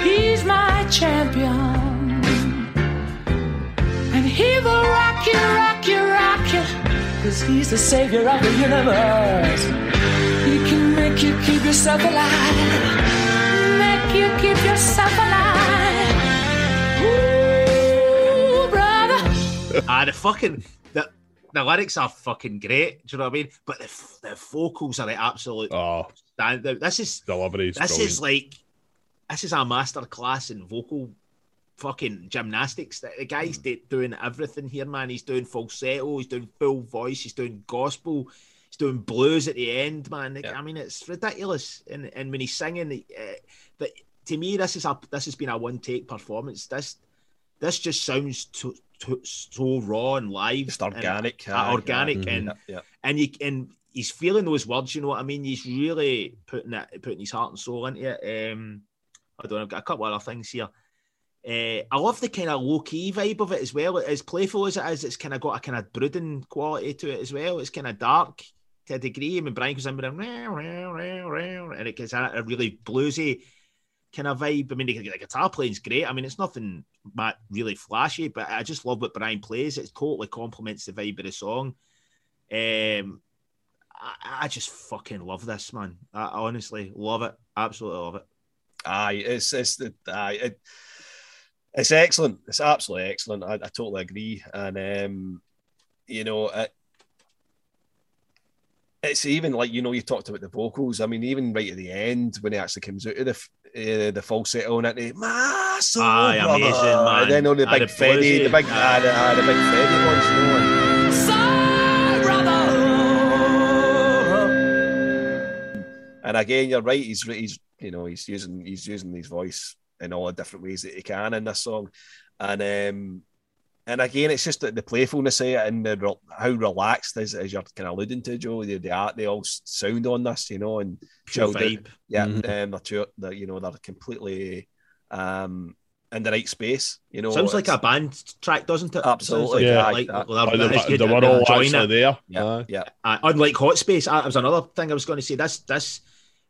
He's my champion. And he will rock you, rock you, rock you. Cause he's the savior of the universe. He can make you keep yourself alive. Make you keep yourself alive. Ah, the fucking the, the lyrics are fucking great. Do you know what I mean? But the the vocals are the absolute Oh, standout. This is delivery is this brilliant. is like this is a master class in vocal fucking gymnastics. The, the guy's do- doing everything here, man. He's doing falsetto, he's doing full voice, he's doing gospel, he's doing blues at the end, man. Yeah. I mean, it's ridiculous. And and when he's singing, uh, that to me, this is a this has been a one take performance. This this just sounds to, so raw and live, Just and- organic. uh, organic, Mhm. and Yeah, yeah. and you and he's feeling those words. You know what I mean? He's really putting it, putting his heart and soul into it. Um, I don't know. I've got a couple other things here. Uh, I love the kind of low key vibe of it as well. As playful as it is, it's kind of got a kind of brooding quality to it as well. It's kind of dark to a degree. I mean, Brian goes in with a "Meow, meow, meow, meow," and it gets a, a really bluesy kind of vibe. I mean, the, the guitar playing's great. I mean, it's nothing ma- really flashy, but I just love what Brian plays. It totally complements the vibe of the song. Um, I, I just fucking love this, man. I honestly love it. Absolutely love it. Aye, it's it's the aye, it, it's excellent. It's absolutely excellent. I, I totally agree. And um, you know, it, it's even like you know you talked about the vocals. I mean, even right at the end when he actually comes out of the uh, the falsetto and it, my soul, Aye, brother." amazing, man. And then on the big the Freddie, the big, aye. aye, the, aye, the big Freddie voice, you know. and- Soul brother. And again, you're right. He's he's you know he's using he's using his voice in all the different ways that he can in this song, and um, and again, it's just the, the playfulness of it and the, how relaxed as, as you're kind of alluding to, Joe. The, the art they all sound on this, you know, and Pure chilled out. vibe. Yeah, Mhm. um, they're, they're you know they're completely um in the right space. You know, Sounds like a band track, doesn't it? Absolutely, yeah. like, like, That- they're- Like, it's they, good they that were they're all actually there. yeah, Aye. yeah. Uh, unlike Hot Space, that was another thing I was going to say. This this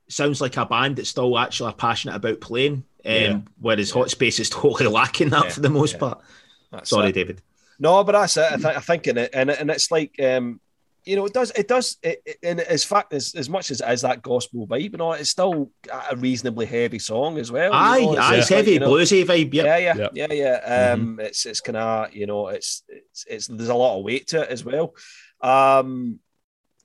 sounds like a band that's still actually passionate about playing, um, Yeah. whereas Hot Space is totally lacking that Yeah, for the most yeah. part. That's Sorry, it. David. No, but that's it. I, th- I think in it, and and it's like, um, you know, it does, it does, it, it- and as fact as as much as it is that gospel vibe, you know, it's still a reasonably heavy song as well. you Aye, know, aye, it's like, heavy, you know, bluesy vibe. Yep. Yeah, yeah, Yep. yeah, yeah. Um, it's it's kind of you know, it's it's it's there's a lot of weight to it as well. Um,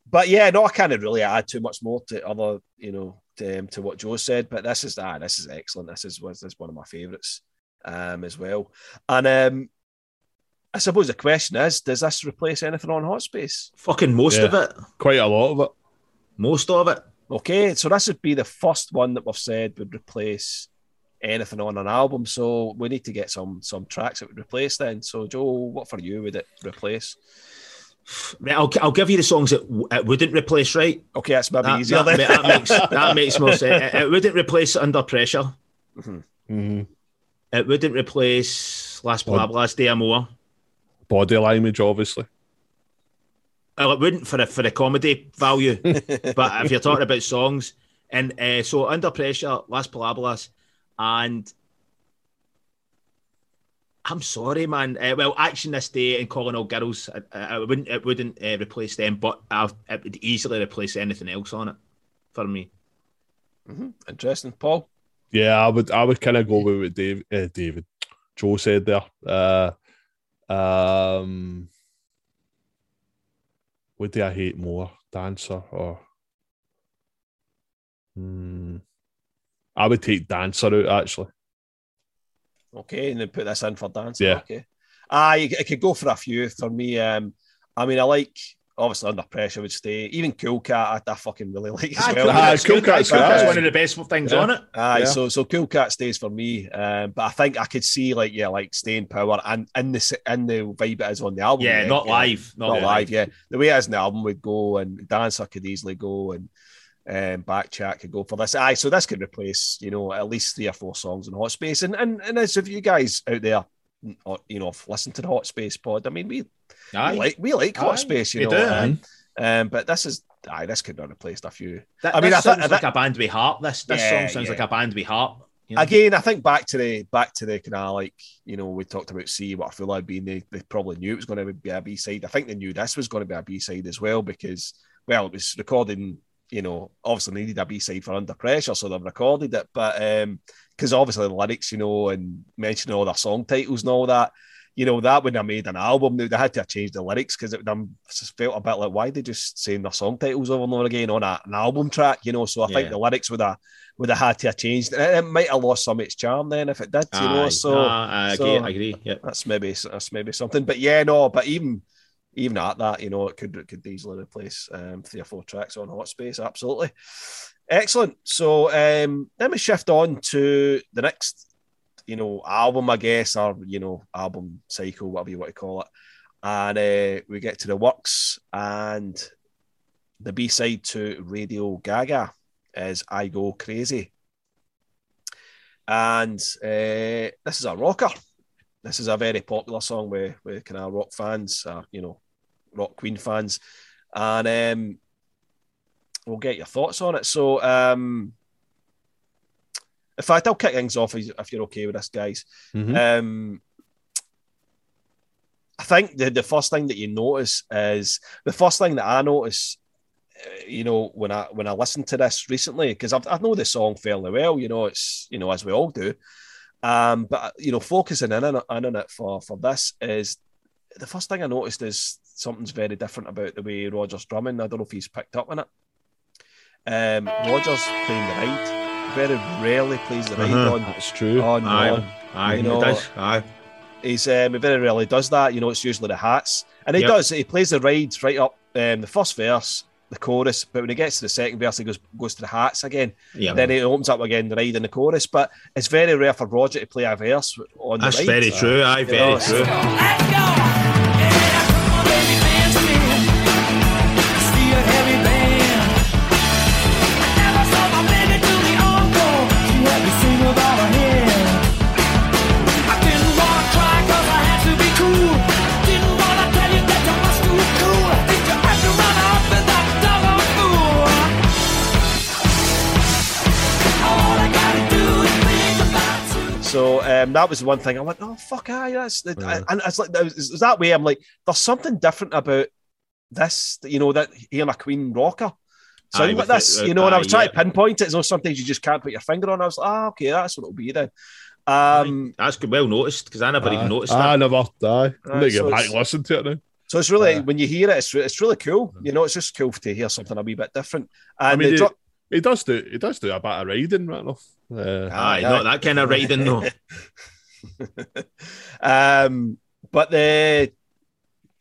but yeah, no, I can't really add too much more to other, you know, to, um, to what Joe said. But this is ah, this is excellent. This is was this is one of my favourites, um, as well. And um, I suppose the question is, does this replace anything on Hot Space? Fucking most Yeah. of it. Quite a lot of it. Most of it. Okay, so this would be the first one that we've said would replace anything on an album. So we need to get some some tracks that would replace then. So Joe, what for you would it replace? Right, I'll, I'll give you the songs that w- it wouldn't replace, right? Okay, that's maybe That, easier that, then. that makes that makes more sense. It, it wouldn't replace Under Pressure. Mhm. It wouldn't replace Last What? Blablas Day More. Body language, obviously. Well, it wouldn't for the for the comedy value, but if you're talking about songs, and uh, so Under Pressure, Las Palabras, and I'm sorry, man. Uh, well, Action This Day and Calling All Girls, I, I wouldn't it wouldn't uh, replace them, but i it would easily replace anything else on it for me. Mhm. Interesting, Paul. Yeah, I would I would kind of go with what Dave, uh, David Joe said there. Um, what do I hate more, dancer or? Hmm. I would take dancer out actually. Okay, and then put this in for dance. Yeah. Okay. I it could go for a few for me. Um, I mean, I like obviously under pressure would stay. Even Cool Cat, I, I fucking really like as Aye, well. Cool Aye, Cat's Cool good. Cat's Cool Cat's one of the best things Yeah. on it. Aye, Yeah. so so Cool Cat stays for me, um, but I think I could see like yeah, like staying power and in the in the vibe it is on the album. Yeah, not live. Not, not, live. Yeah, the way it is in the album would go, and dancer could easily go, and um, back chat could go for this. Aye, so this could replace you know at least three or four songs in Hot Space, and and and as if you guys out there, uh, you know, have listened to the Hot Space pod, I mean we, we Aye. like we like Aye, Hot Space, you we know, do, um, um, but this is aye, this could have replaced a few. That, I mean, this I thi- sounds that- like a band with heart. This this Yeah, song sounds yeah. like a band with heart. you know? Again, I think back to the back to the kind of like you know we talked about see what a fool I'd been. They, they probably knew it was going to be a B side. I think they knew this was going to be a B side as well because well it was recording. You know, obviously they needed a B side for Under Pressure, so they've recorded it. But um because obviously the lyrics, you know, and mentioning all their song titles and all that, you know, that would have made an album. They had to have changed the lyrics because it would have just felt a bit like why they just saying their song titles over and over again on a, an album track, you know. So I think the lyrics would have would have had to have changed. It, it might have lost some of its charm then if it did, you know. So I so- agree. I agree. Yeah. that's maybe that's maybe something. But yeah, no, but even even at that, you know, it could it could easily replace um, three or four tracks on Hot Space. Absolutely, excellent. So um, let me shift on to the next, you know, album, I guess, or you know, album cycle, whatever you want to call it. And uh, we get to the works, and the B side to Radio Ga Ga is "I Go Crazy," and uh, this is a rocker this is a very popular song with with kind of rock fans, you know, rock Queen fans, and um, we'll get your thoughts on it. So, um, in fact, I'll kick things off if you're okay with this, guys. Mhm. Um, I think the, the first thing that you notice is the first thing that I notice, uh, you know, when I when I listened to this recently, because I know the song fairly well, you know, it's you know as we all do, um, but you know, focusing in on it, in on it for for this is the first thing I noticed is something's very different about the way Roger's drumming. I don't know if he's picked up on it. Um, Roger's playing the ride. Very rarely plays the ride Uh-huh. on That's true. on, Aye. on Aye. You know- it does. Aye. He's um, he very rarely does that. You know, it's usually the hats, and he Yep. does. He plays the rides right up um, the first verse, the chorus, but when he gets to the second verse, he goes goes to the hats again. Yeah. Then he opens up again the ride and the chorus. But it's very rare for Roger to play a verse on That's the ride. very true. Aye. Very know, true. Let's go. Yeah, So um, that was the one thing I went, oh fuck, aye, that's the, Yeah. and it's like it was, it was that way. I'm like, there's something different about this, you know, that hearing a Queen rocker. So Aye, like this, it, uh, you know, and I was trying yeah. to pinpoint it. So sometimes you just can't put your finger on. I was like, ah, okay, that's what it'll be then. Um, That's good. Well noticed because I never Aye. even noticed I that. never. Aye. I'm gonna so get back listen to it now. so it's really Aye. when you hear it, it's, it's really cool. You know, it's just cool to hear something a wee bit different. And I mean, the he, dro- he does do. He does do a bit of riding, right enough. Uh, Aye, Aye, not that kind of riding though. um, but the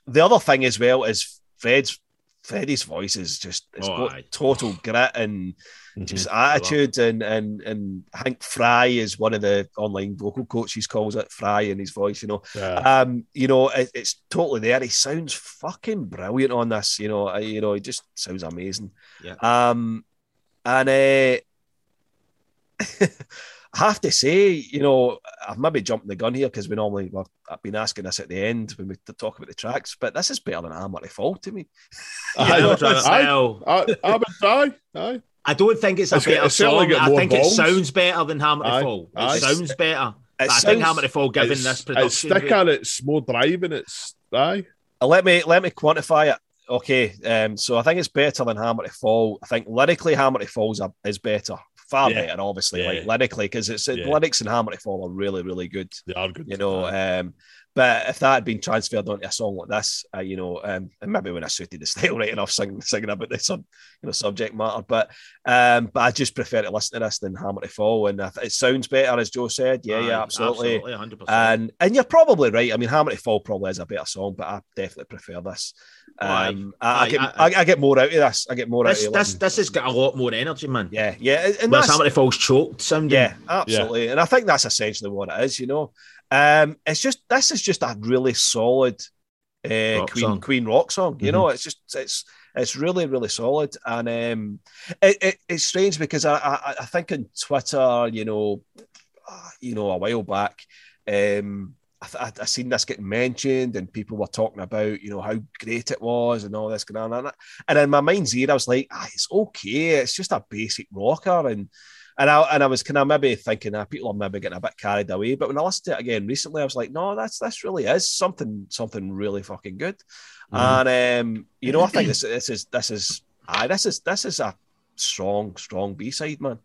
the other thing as well is Fred's Freddie's voice is just it's Oh, got aye. total grit and mhm. just attitude and and and Hank Fry is one of the online vocal coaches calls it Fry in his voice, you know. Yeah. Um, you know, it, it's totally there. He sounds fucking brilliant on this, you know. I, you know, he just sounds amazing. Yeah. Um, and uh, I have to say, you know, I've maybe jumped the gun here because we normally well, I've been asking this at the end when we talk about the tracks, but this is better than Hammer to Fall to me. Yeah, Aye, I would rather- aye, well, aye, aye, but aye, aye. I don't think it's a It's- better it's song. I more think it sounds better than Hammer to Aye, Fall. It aye. sounds better. It But I think Hammer to Fall, given It's, this it's production, thicker, it's more driving, it's aye. Uh, let me let me quantify it. Okay, um, so I think it's better than Hammer to Fall. I think lyrically, Hammer to Fall is, is better, far Yeah. better, obviously, Yeah. like lyrically, because it's Yeah. lyrics Hammer to Fall are really, really good. They are good. You know, um, but if that had been transferred onto a song like this, uh, you know, um, and maybe when I suited the style right enough, singing, singing about this on you know subject matter, but um, but I just prefer to listen to this than Hammer to Fall, and th- it sounds better, as Joe said. Yeah, yeah, absolutely. absolutely, 100%. And and you're probably right. I mean, Hammer to Fall probably is a better song, but I definitely prefer this. Aye. Um, I, I Aye, get I- I, get more out of this. I get more this, out of this, this has got a lot more energy, man. Yeah, yeah, and- and Whereas Hammer Falls choked sounding. yeah, absolutely. And I think that's essentially what it is, you know. Um, it's just this is just a really solid uh, Rock Queen song. Queen rock song. You Mhm. know, it's just it's it's really really solid, and um, it, it, it's strange because I, I I think on Twitter, you know, uh, you know, a while back, um. I, I seen this getting mentioned, and people were talking about, you know, how great it was, and all this going on. And, and in my mind's ear, I was like, ah, it's okay. It's just a basic rocker, and and I and I was kind of maybe thinking that people are maybe getting a bit carried away. But when I listened to it again recently, I was like, no, that's this really is something something really fucking good. Mhm. And um, you know, I think this this is this is aye, this is this is a strong strong B side, man.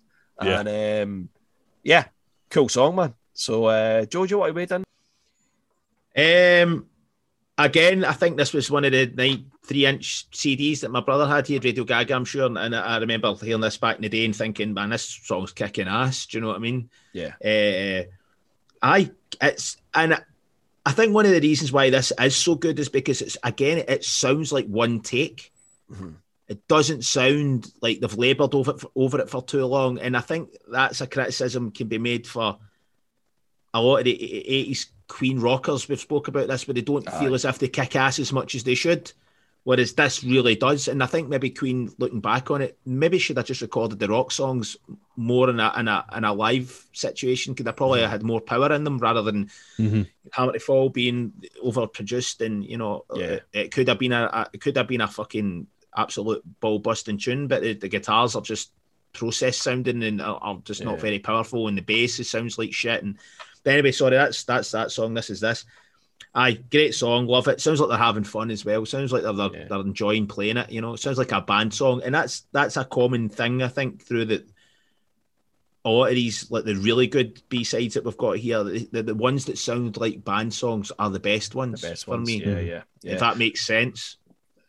Yeah. And um, yeah, cool song, man. So uh, Jojo, what are we done? Um, again, I think this was one of the nine, three inch CDs that my brother had. He had Radio Ga Ga, I'm sure. And I remember hearing this back in the day and thinking, man, this song's kicking ass. Do you know what I mean? Yeah. Uh, I, it's, and I think one of the reasons why this is so good is because it's, again, it sounds like one take. Mhm. It doesn't sound like they've laboured over it, for, over it for too long. And I think that's a criticism can be made for a lot of the 80s Queen rockers. We've spoke about this, but they don't feel as if they kick ass as much as they should. Whereas this really does. And I think maybe Queen, looking back on it, maybe should have just recorded the rock songs more in a in a, in a live situation. Could have probably had more power in them rather than Mhm. Hammer to Fall being overproduced. And you know, Yeah. it, it could have been a, a it could have been a fucking absolute ball busting tune, but the, the guitars are just process sounding and are, are just not very powerful. And the bass it sounds like shit. And but anyway, sorry, that's that's that song. This is this. Aye, great song, love it. Sounds like they're having fun as well. Sounds like they're they're, Yeah. they're enjoying playing it. You know, it sounds like a band song, and that's that's a common thing I think through the a lot of these like the really good B sides that we've got here. The, the, the ones that sound like band songs are the best ones. The ones best for ones. me. Yeah, yeah, yeah. If that makes sense.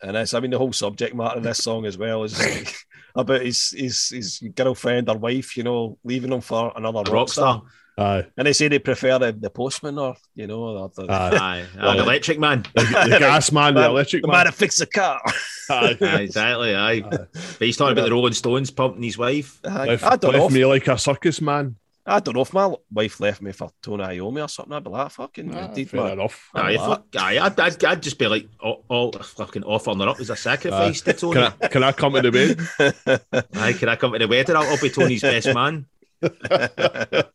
And it's, I mean, the whole subject matter of this song as well is like about his, his his girlfriend or wife, you know, leaving him for another A rock star. rockstar. Aye. And they say they prefer the, the postman or, you know, the, the, Aye. Aye, aye, Well, electric man. The, the gas man, the Man- electric the man. man that fixed the car. Aye. Aye, exactly. Aye. Aye. But he's talking about the Rolling Stones pumping his wife. I, Left, I don't know. left If, me like a circus man. I don't know if my wife left me for Tony Iommi or something. I'd be like, fucking, Ah, indeed, fair man. enough. I Aye, fuck, aye, I'd, I'd, I'd just be like, all, all fucking offering her up as a sacrifice to Tony. Can I, can I come to the bed? Aye, can I come to the wedding? I'll, I'll be Tony's best man.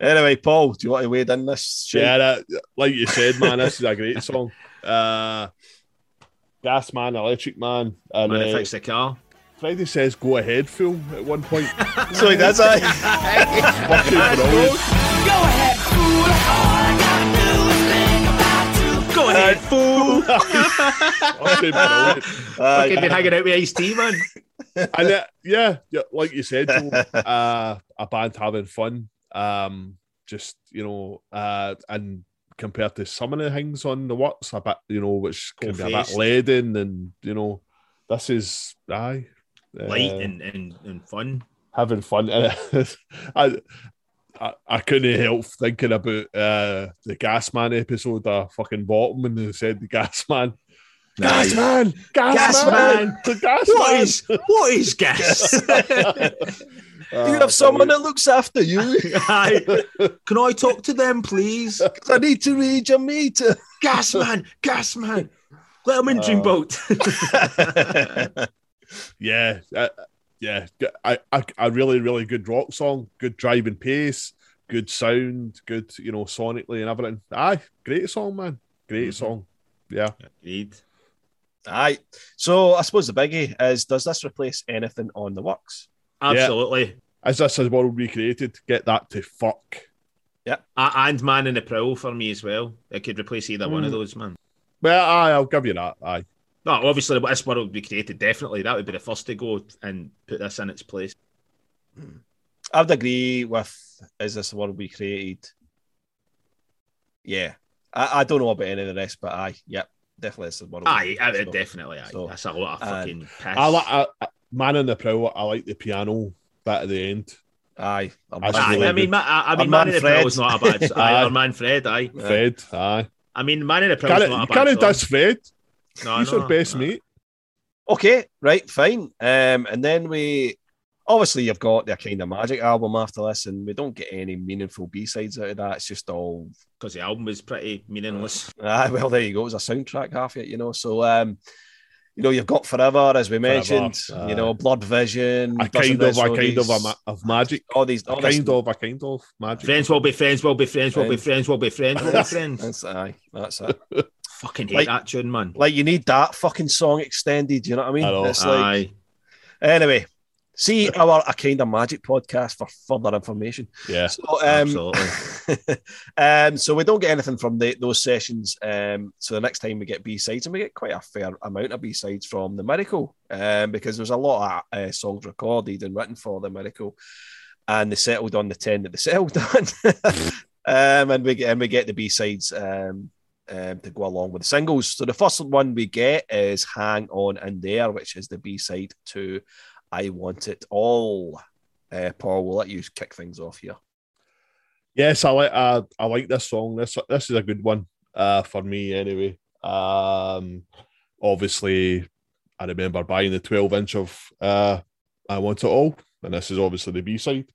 anyway, Paul, do you want to wade in this? shit? Yeah, that, like you said, man, this is a great song. Uh, gas man, electric man, and Man, uh, fix the car. Freddie says "Go ahead, fool" at one point. So he does that. Fucking. Go ahead, fool. Go ahead, fool. Fucking brilliant. Fucking been hanging out with Ice T, man. and uh, yeah, yeah, like you said, Joe, uh, a band having fun. Um, just you know, uh, and compared to some of the things on the works, a bit, you know, which can be a bit Confessed. leaden, and you know, this is aye, uh, Light and, and, and fun. having fun. I, I, I couldn't help thinking about uh, the gas man episode of fucking bottom when they said the gas man. Gas man, gas, Gas man, man. the gas What man. is what is gas? Do you have someone that looks after you? Aye. Can I talk to them, please? I need to read your meter. Gas man, gas man. Let them in Dreamboat. yeah, uh, yeah, I, I, a really, really good rock song, good driving pace, good sound, good, you know, sonically and everything. Aye, great song, man, great Mhm. song. Yeah, Agreed. Aye. So I suppose the biggie is does this replace anything on the works? Absolutely. as this is world recreated, get that to fuck. A- and Man in the Prowl for me as well. It could replace either one of Mm. those, man. Well, aye, I'll give you that. Aye, No, obviously, this world would be created, definitely. That would be the first to go and put this in its place. I would agree with is this the world we created? Yeah. I, I don't know about any of the rest, but aye, yep, definitely it's one. of Aye, them. aye, So- definitely. Aye. so, That's a lot of fucking piss. I like I, I- Man in the Prowl. I like the piano bit at the end. Aye, I'm Aye, really I mean, ma- I, I mean, man Man in the Fred. Pearl is not a bad. aye, Aye. our man Fred. Aye, Fred, aye. I mean, Man in the Pearl Can't, is not you a bad. can't song. diss Fred. No, He's no, our best no. mate. Okay, right, fine. Um, and then we obviously you've got the kind of magic album after this, and we don't get any meaningful B sides out of that. It's just all because the album was pretty meaningless. ah, well, there you go. It's a soundtrack half it, you know. So um, you know, you've got Forever, as we mentioned, aye. you know, Blurred Vision, A kind of, a kind of, a ma- of magic. all these, A all this- kind of, a kind of magic. Friends will be friends. Will be friends. Will be Friends. friends. Will be friends. Will be friends. That's aye, that's it. Fucking hate Like- that tune, man. like you need that fucking song extended. You know what I mean? I. It's like Aye. anyway. See our a kind of magic podcast for further information. Yeah. So, um, Absolutely. um, so we don't get anything from the, those sessions. Um, so the next time we get B sides, and we get quite a fair amount of B sides from the Miracle, um, because there's a lot of uh, songs recorded and written for the Miracle, and they settled on the ten that they settled on, um, and we get and we get the B sides. Um, um, to go along with the singles. So the first one we get is "Hang On in There," which is the B side to "I Want It All." Uh, Paul, we'll let you kick things off here. Yes, I like I, I like this song. This this is a good one uh, for me anyway. Um, obviously, I remember buying the twelve inch of uh, "I Want It All," and this is obviously the B side.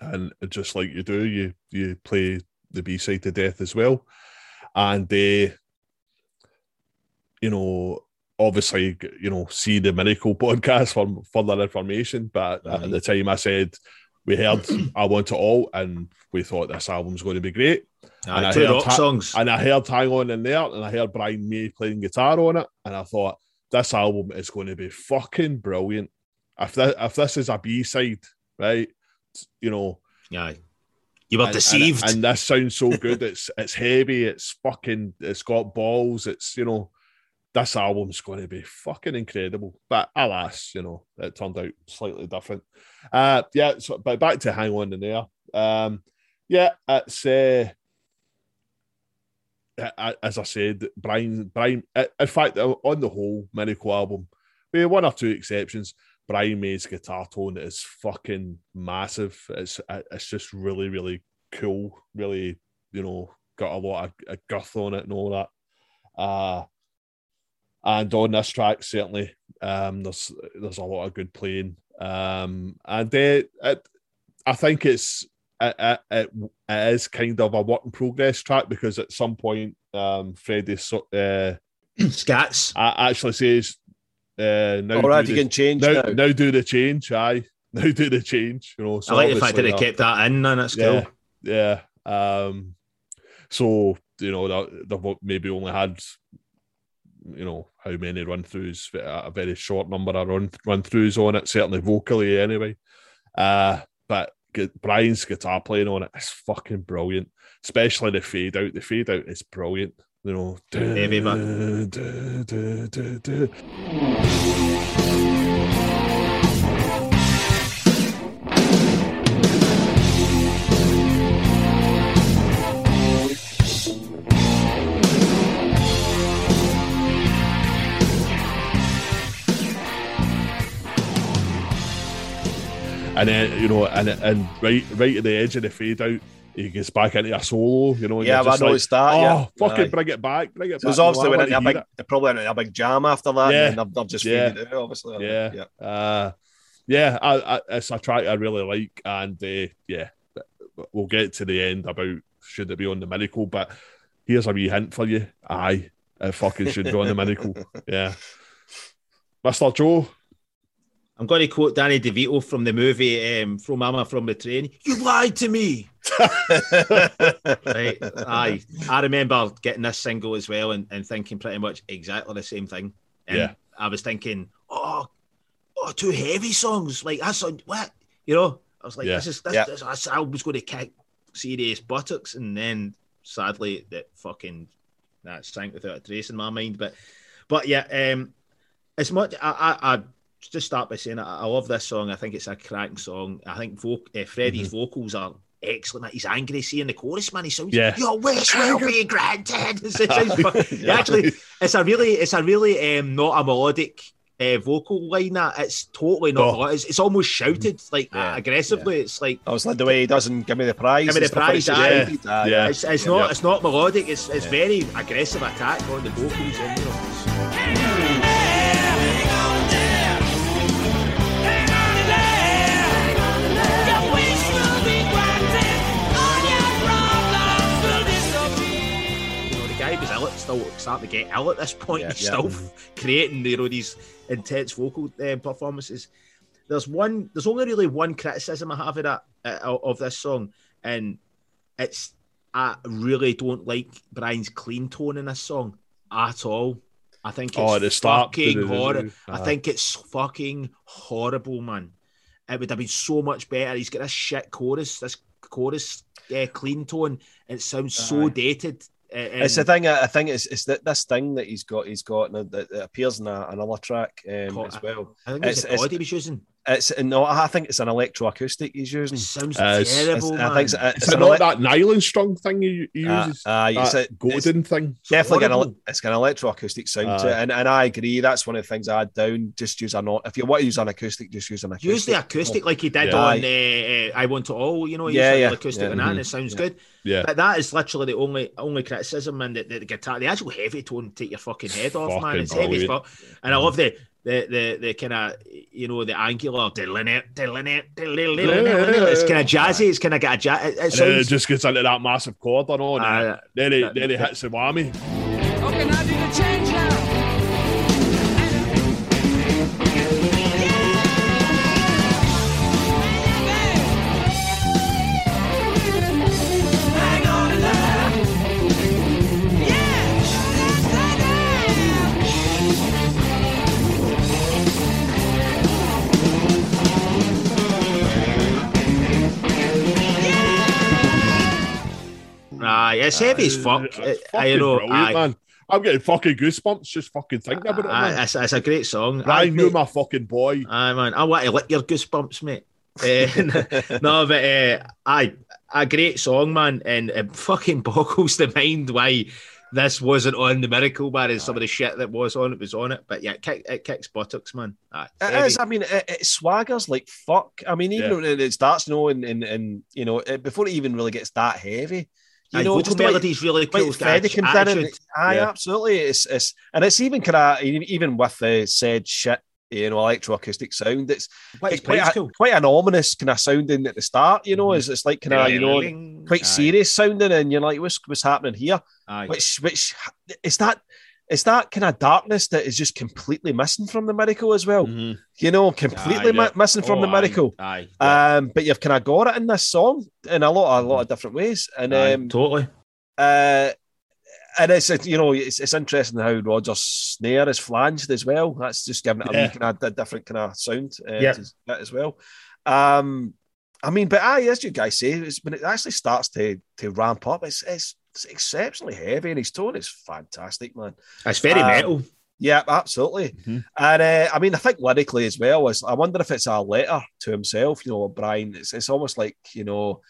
And just like you do, you you play the B side to death as well, and they, you know. Obviously, you know, see the Miracle podcast for further information. But at the time, I said we heard I Want It All, and we thought this album's going to be great. And I heard rock songs. And I heard Hang On in there, and I heard Brian May playing guitar on it, and I thought this album is going to be fucking brilliant. If this, if this is a B side, right, you know, Aye. You were and- and- deceived. and, this sounds so good. It's it's heavy. It's fucking. It's got balls. It's you know, this album's going to be fucking incredible. But alas, you know, it turned out slightly different. Uh, yeah. So, but back to Hang On in there. Um, yeah, it's. Uh, as I said, Brian, Brian. In fact, on the whole, Miracle album, with one or two exceptions, Brian May's guitar tone is fucking massive. It's it's just really really cool. Really, you know, got a lot of, a girth on it and all that. Uh and on this track, certainly, um, there's there's a lot of good playing. Um, and uh, it, I think it's it, it, it, it is kind of a work in progress track because at some point, um, Freddie uh, Scats. actually says, uh, now, All right, you can change now, now. now do the change, aye. Now do the change, you know. So I like the fact that they kept that in, and yeah, cool. yeah. Um, so you know that they've maybe only had, you know, how many run throughs? A very short number of run run throughs on it. Certainly vocally, anyway. Uh, but Brian's guitar playing on it is fucking brilliant. Especially the fade out. The fade out is brilliant. You know, Heavy, and then you know, and and right right at the edge of the fade out, he gets back into a solo. You know, Yeah, I just like, that. Oh, yeah, fucking Aye. bring it back, bring it So back. it's obviously know, went into a big, they probably went into a big jam after that, Yeah. and they've, just Yeah. it out, obviously. it. yeah, yeah. uh, yeah. I, I, it's a track I really like, and uh, yeah, we'll get to the end about should it be on the miracle, but here's a wee hint for you. Aye, it fucking should be on the miracle. Yeah, Mister Joe. I'm going to quote Danny DeVito from the movie um, Throw Momma from the Train. You lied to me. Right. Aye. I remember getting this single as well and, and thinking pretty much exactly the same thing. And Yeah. I was thinking, oh, oh, two heavy songs. Like, that's on what? You know, I was like, Yeah. this is this, Yeah. this, this album's going to kick serious buttocks. And then sadly, that fucking that sank without a trace in my mind. But, but yeah, um, as much, I, I, I just start by saying I, I love this song. I think it's a cracking song. I think voc- uh, Freddie's vocals are excellent. Man. He's angry seeing the chorus, man. He sounds, Yeah. your wish will be granted. It sounds Yeah. actually, it's a really, it's a really um, not a melodic uh, vocal line. That it's totally not. No. melodic. It's, it's almost shouted like Yeah, aggressively. It's like I was like the way he doesn't give me the prize. Give me the like prize, that. Yeah, Yeah. it's, it's Yeah. not it's not melodic. It's it's Yeah. very aggressive attack on the vocals. And, you know, still starting to get ill at this point. Yeah, He's yeah. still creating you know these intense vocal uh, performances. There's one. There's only really one criticism I have of that uh, of this song, and it's I really don't like Brian's clean tone in this song at all. I think it's Oh, the start. fucking horrible. I think it's fucking horrible, man. It would have been so much better. He's got this shit chorus, this chorus uh, clean tone, it sounds so Aye. dated. Uh, It's the thing. I think it's, it's that this thing that he's got. He's got and that that appears in a, another track um, as well. I think it's, it's- a he was using. It's no, I think it's an electroacoustic he's It using. sounds Uh, it's- terrible, It's- man. I think it's, Is it's it an not ele- that nylon strong thing he, he uh, uses? uh, it's, that a, it's golden thing? definitely an, ele- horrible. it's got an electroacoustic sound to it, and, and I agree. That's one of the things I had down. Just use a not. If you want to use an acoustic, just use an acoustic. Use the acoustic like he did Yeah. on uh, uh, I Want It All, you know, Yeah, used yeah, acoustic yeah, on that, and mhm, it sounds yeah. good. Yeah. But that is literally the only only criticism, and the, the, the guitar, the actual heavy tone, take your fucking head off, man. Fucking It's heavy as fuck. And I love the the the, the kind of you know the angular it, it. It's kind of jazzy. It's kind of got a jazz. It, it And then it just gets into that massive chord, I know. and Uh, then he, that- then he hits the whammy. Aye, it's heavy as fuck. It's I, you know, brilliant, man. I'm getting fucking goosebumps just fucking thinking about it, aye, man. it's, it's a great song. I, Brian, you're mate. my fucking boy. Aye, man. I want to lick your goosebumps, mate. Eh, no, but uh, aye, a great song, man, and it fucking boggles the mind why this wasn't on the Miracle Man and some of the shit that was on it was on it. But yeah, it, kick, it kicks buttocks, man. Aye, It heavy. is. I mean, it, it swaggers like fuck. I mean, even Yeah. when it it starts, you know, and, and, and you know, it, before it even really gets that heavy, you Aye, know, vocal the way- really cool. Quite Freddie and aye, Yeah. absolutely. It's it's and it's even kind of even with the said shit, you know, electroacoustic sound. It's, But it's quite quite a, cool. quite an ominous kind of sounding at the start. You know, Mhm. it's, it's like kind of you know quite Aye, serious sounding, and you're like, what's what's happening here? Aye. Which which is that. It's that kind of darkness that is just completely missing from the miracle as well. Mhm. You know, completely Aye, mi- yeah. missing from Oh, the aye, miracle. Aye, Um, but you've kind of got it in this song in a lot, a lot of different ways, and Aye, um, totally. uh, and it's you know it's, it's interesting how Roger's snare is flanged as well. That's just giving it a Yeah. kind of different kind of sound uh, Yeah. as well. Um, I mean, but aye, as you guys say, it's, when it actually starts to to ramp up, it's it's, it's exceptionally heavy, and his tone is fantastic, man. It's very Um, metal. Yeah, absolutely. Mhm. And uh, I mean, I think lyrically as well. Is I wonder if it's a letter to himself. You know, Brian. It's it's almost like you know,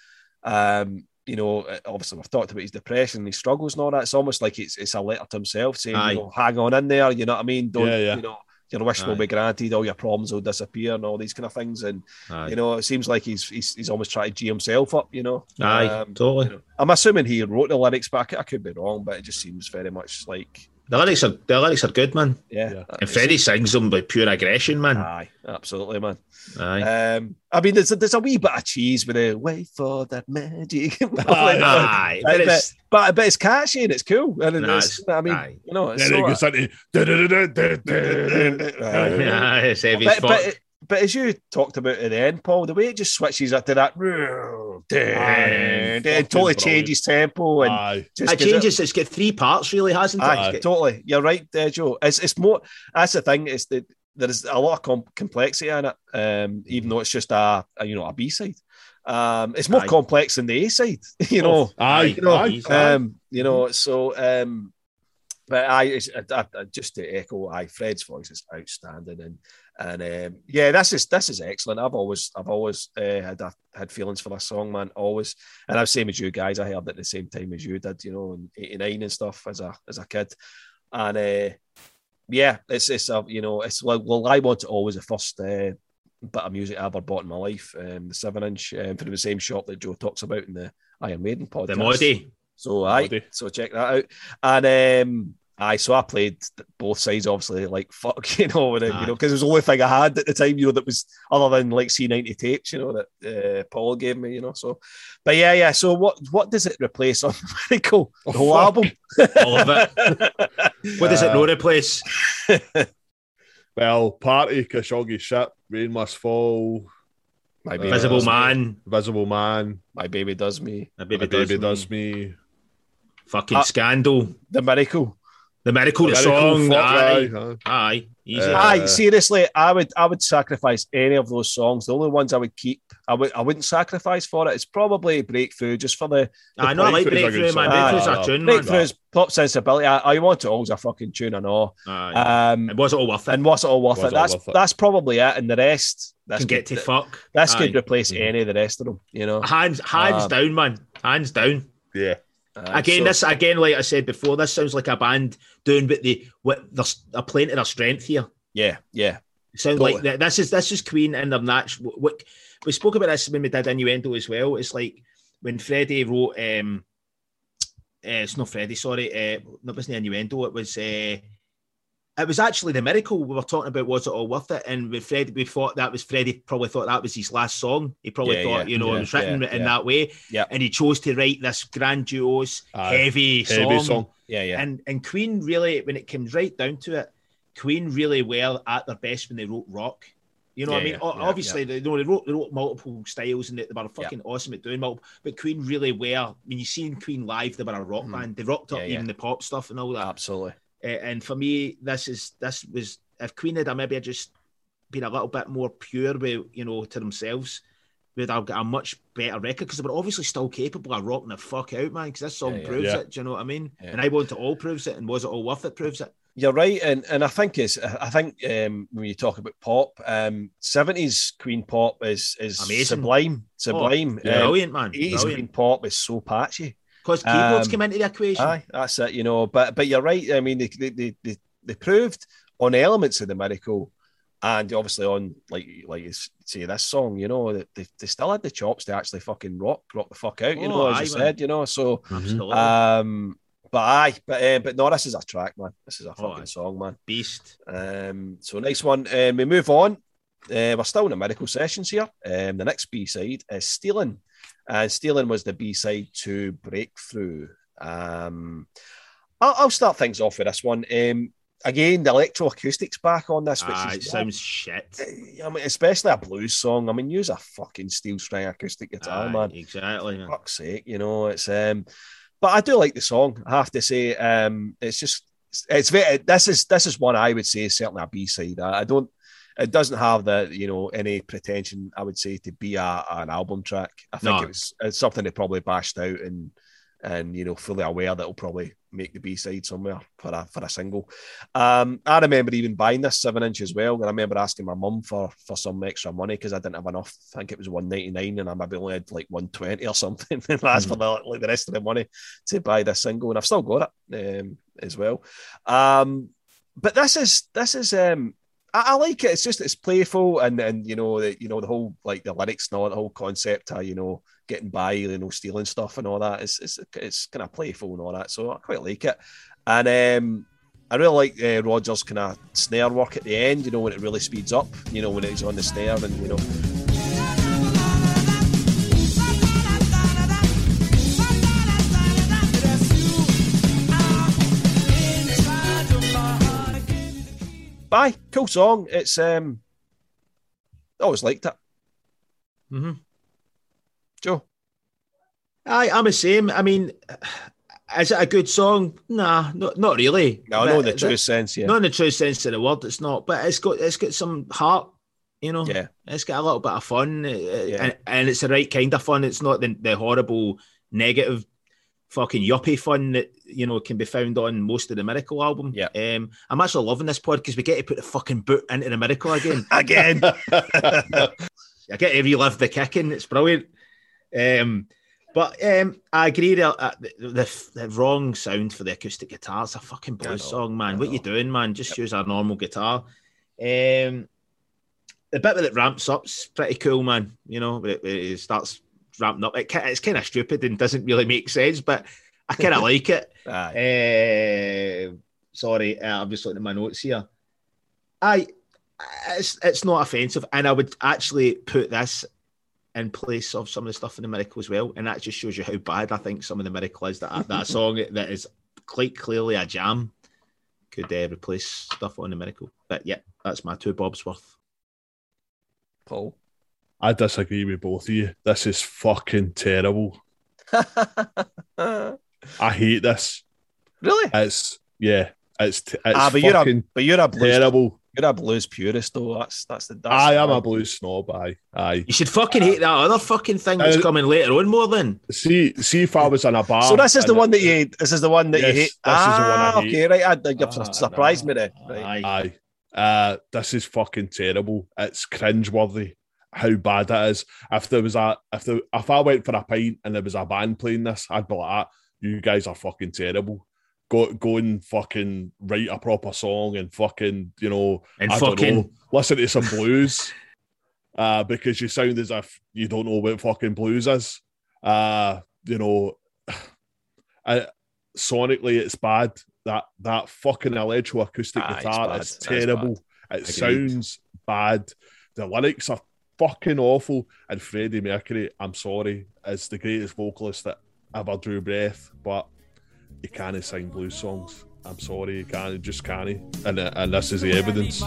um, you know. Obviously, we've talked about his depression, and his struggles, and all that. It's almost like it's it's a letter to himself saying, Aye. you know, hang on in there. You know what I mean? Don't Yeah, yeah. you know? Your wish will be granted. All your problems will disappear, and all these kind of things. And Aye, you know, it seems like he's he's, he's almost trying to g himself up. You know, aye, Um, totally. you know. I'm assuming he wrote the lyrics, but I I could be wrong. But it just seems very much like The lyrics are the lyrics are good, man. yeah. Yeah. And Freddie sings them with pure aggression, man. Aye, absolutely, man. Aye. Um, I mean, there's a, there's a wee bit of cheese with a wait for that magic, but, Aye, Aye, but it's but, but it's catchy and it's cool. And Nah, it's, it's- I mean, aye. you know, it's Then it so, goes into. da-da-da-da-da-da-da. Aye, it's heavy but, fuck. but, but as you talked about at the end, Paul, the way it just switches up to that, fucking it totally brilliant. changes tempo and Aye. just it changes. It's got three parts, really, hasn't it? Aye, It's got- totally. You're right, there, Joe. It's it's more. That's the thing. Is that there's a lot of com- complexity in it. Um, even though it's just a, a you know a B side. Um, it's more Aye. complex than the A side. You know. Aye. You know, aye. Um, you know. So, um, but I, I, I- just to echo, I Fred's voice is outstanding, and And um, yeah, this is this is excellent. I've always I've always uh, had a, had feelings for this song, man. Always, and I'm same as you guys. I heard it at the same time as you did, you know, in '89 and stuff as a as a kid. And uh, yeah, it's it's a you know it's like well, I want it always the first uh, bit of music I ever bought in my life. Um, the seven inch um, from the same shop that Joe talks about in the Iron Maiden podcast. The Modi. So I so check that out. And um I so I played both sides obviously like fuck, you know, with it, you know, because it was the only thing I had at the time, you know, that was other than like C90 tapes, you know, that uh, Paul gave me, you know. So but yeah, yeah. So what what does it replace on Miracle? The whole fuck. album. All of it. What does it Uh, not replace? Well, party, Khashoggi ship, rain must fall, My Uh, baby Visible does me. Man. Visible Man, My baby does me. My My baby, baby, does, does, me. me. Fucking Uh, Scandal. The miracle. The Miracle, the Miracle, song. Aye. aye, aye. Aye. Easy. Uh, Aye, seriously, I would I would sacrifice any of those songs. The only ones I would keep, I would I wouldn't sacrifice for it. It's probably Breakthrough, just for the I know I like Breakthrough's a good Breakthrough, man. Breakthrough's Aye, a tune. Breakthrough's pop sensibility. I, I want it always a fucking tune and all. Aye. Um, it was all worth it. and what's it all worth Was it? it all That's worth it? that's probably it. And the rest, that's Can get to fuck. This Aye. could replace Mhm. any of the rest of them. You know. Hands, hands Um, down, man. Hands down. Yeah. Uh, Again, so- this again, like I said before, this sounds like a band doing what they what they're, they're playing to their strength here. Yeah, yeah, It sounds Totally. like that. This is this is Queen and their natural. What we spoke about this when we did innuendo as well. It's like when Freddie wrote. um uh, It's not Freddie, sorry. Uh, no, it wasn't innuendo. It was. Uh, it was actually the miracle we were talking about. Was it all worth it? And with Freddie, we thought that was Freddie. Probably thought that was his last song. He probably Yeah, thought, yeah, you know, yeah, it was written yeah, in yeah. that way. Yeah. And he chose to write this grandiose, Aye. heavy, Heavy song. song. yeah, yeah. And and Queen really, when it comes right down to it, Queen really were at their best when they wrote rock. You know what I mean? yeah, O- yeah, Obviously, they, you know, they wrote they wrote multiple styles and they, they were fucking awesome at doing multiple. But Queen really were. When you seen Queen live, they were a rock Mhm. band. They rocked up Yeah, yeah. even the pop stuff and all that. Absolutely. Uh, and for me, this is this was if Queen had maybe just been a little bit more pure with you know to themselves, we'd have got a much better record because they were obviously still capable of rocking the fuck out, man. Because this song Yeah, yeah. proves Yeah. it. Do you know what I mean? Yeah. And I want it all proves it, and was it all worth it? Proves it. You're right, and and I think it's I think um, when you talk about pop, um, seventies Queen pop is is Amazing. sublime, sublime. yeah. Um, Brilliant, man. Eighties Queen pop is so patchy. Because keyboards Um, came into the equation. Aye, that's it. You know, but but you're right. I mean, they they they, they, they proved on elements of the miracle, and obviously on like like you say this song. You know, that they, they still had the chops to actually fucking rock rock the fuck out. You Oh, know, as aye, you man. said. You know, so Absolutely. um, but aye, but uh, but no, this is a track, man. This is a Oh, fucking aye. song, man. Beast. Um, so nice one. Um, we move on. Uh, we're still in the Miracle sessions here. Um, the next B side is Stealing. And Stealing was the B side to Breakthrough. Um, I'll, I'll start things off with this one. Um, again, the electroacoustics back on this, which Ah, it is sounds shit. I mean, especially a blues song. I mean, use a fucking steel string acoustic guitar, man. Exactly, man. Fuck's sake, you know, it's um but I do like the song, I have to say. Um it's just it's very this is this is one I would say is certainly a B side. I, I don't it doesn't have the you know any pretension I would say to be a, an album track. I think No. it was it's something they probably bashed out and and you know fully aware that it'll probably make the B side somewhere for a for a single. Um, I remember even buying this seven inch as well, and I remember asking my mum for for some extra money because I didn't have enough. I think it was one ninety nine, and I maybe only had like one twenty or something. and that's for the like the rest of the money to buy this single, and I've still got it um, as well. Um, but this is this is um, I, I like it. It's just it's playful, and and you know the you know the whole like the lyrics and all the whole concept, uh, you know getting by, you know stealing stuff and all that. It's it's it's kind of playful and all that, so I quite like it. And um, I really like uh, Rogers' kind of snare work at the end. You know when it really speeds up. You know when it's on the snare and you know. Bye, cool song. It's um, I always liked it. hmm Joe, Aye, I'm the same. I mean, is it a good song? Nah, not not really. no, I know in the But- true sense, yeah, Not in the true sense of the word, it's not. But it's got it's got some heart, you know. yeah, It's got a little bit of fun, Yeah. and, and it's the right kind of fun. It's not the, the horrible negative fucking yuppie fun that you know can be found on most of the Miracle album. Yeah. Um, I'm actually loving this pod because we get to put the fucking boot into the Miracle again. Again. I get to relive the kicking. It's brilliant. Um, but um, I agree. The, uh, the, the, wrong sound for the acoustic guitar. It's a fucking blues song, man. What you doing, man? Just use a normal guitar. Um, the bit that it ramps up's pretty cool, man. You know, it, it starts ramping up. It, it's kind of stupid and doesn't really make sense, but I kind of like it. Uh, sorry, uh, I'm just looking at my notes here. I, it's it's not offensive, and I would actually put this in place of some of the stuff in the Miracle as well, and that just shows you how bad I think some of the Miracle is. That that song that is quite clearly a jam could uh, replace stuff on the Miracle. But yeah, that's my two bobs worth. Paul. I disagree with both of you. This is fucking terrible. I hate this. really? It's yeah, it's it's ah, but you're a but you're a blues terrible. you're a blues purist though. That's that's the that's I the am a blues snob. Aye, aye. You should fucking hate that other fucking thing that's Uh, coming later on more than. See, see if I was in a bar. So this is the one that you hate. This is the one that Yes, you hate. this is the one I ah, hate. okay, right. I, I, you've Ah, surprised no. me there. Right. Aye. Aye. Uh, this is fucking terrible. It's cringeworthy how bad it is. If there was a if there, if I went for a pint and there was a band playing this, I'd be like, ah, you guys are fucking terrible. Go go and fucking write a proper song and fucking, you know, And I fucking know, listen to some blues. Uh, because you sound as if you don't know what fucking blues is. Uh, you know, I, sonically it's bad. That that fucking electroacoustic Ah, guitar is terrible. It Agreed. sounds bad. The lyrics are fucking awful. And Freddie Mercury, I'm sorry, is the greatest vocalist that ever drew breath, but he can't sing blues songs. I'm sorry, he can't, he just can't. And uh, and this is the evidence.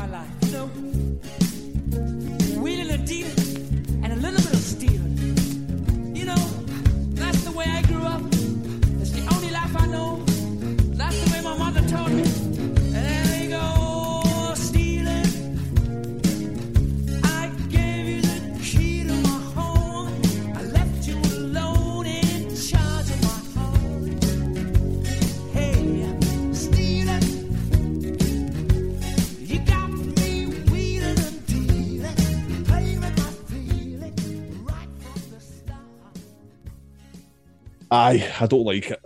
Aye, I don't like it.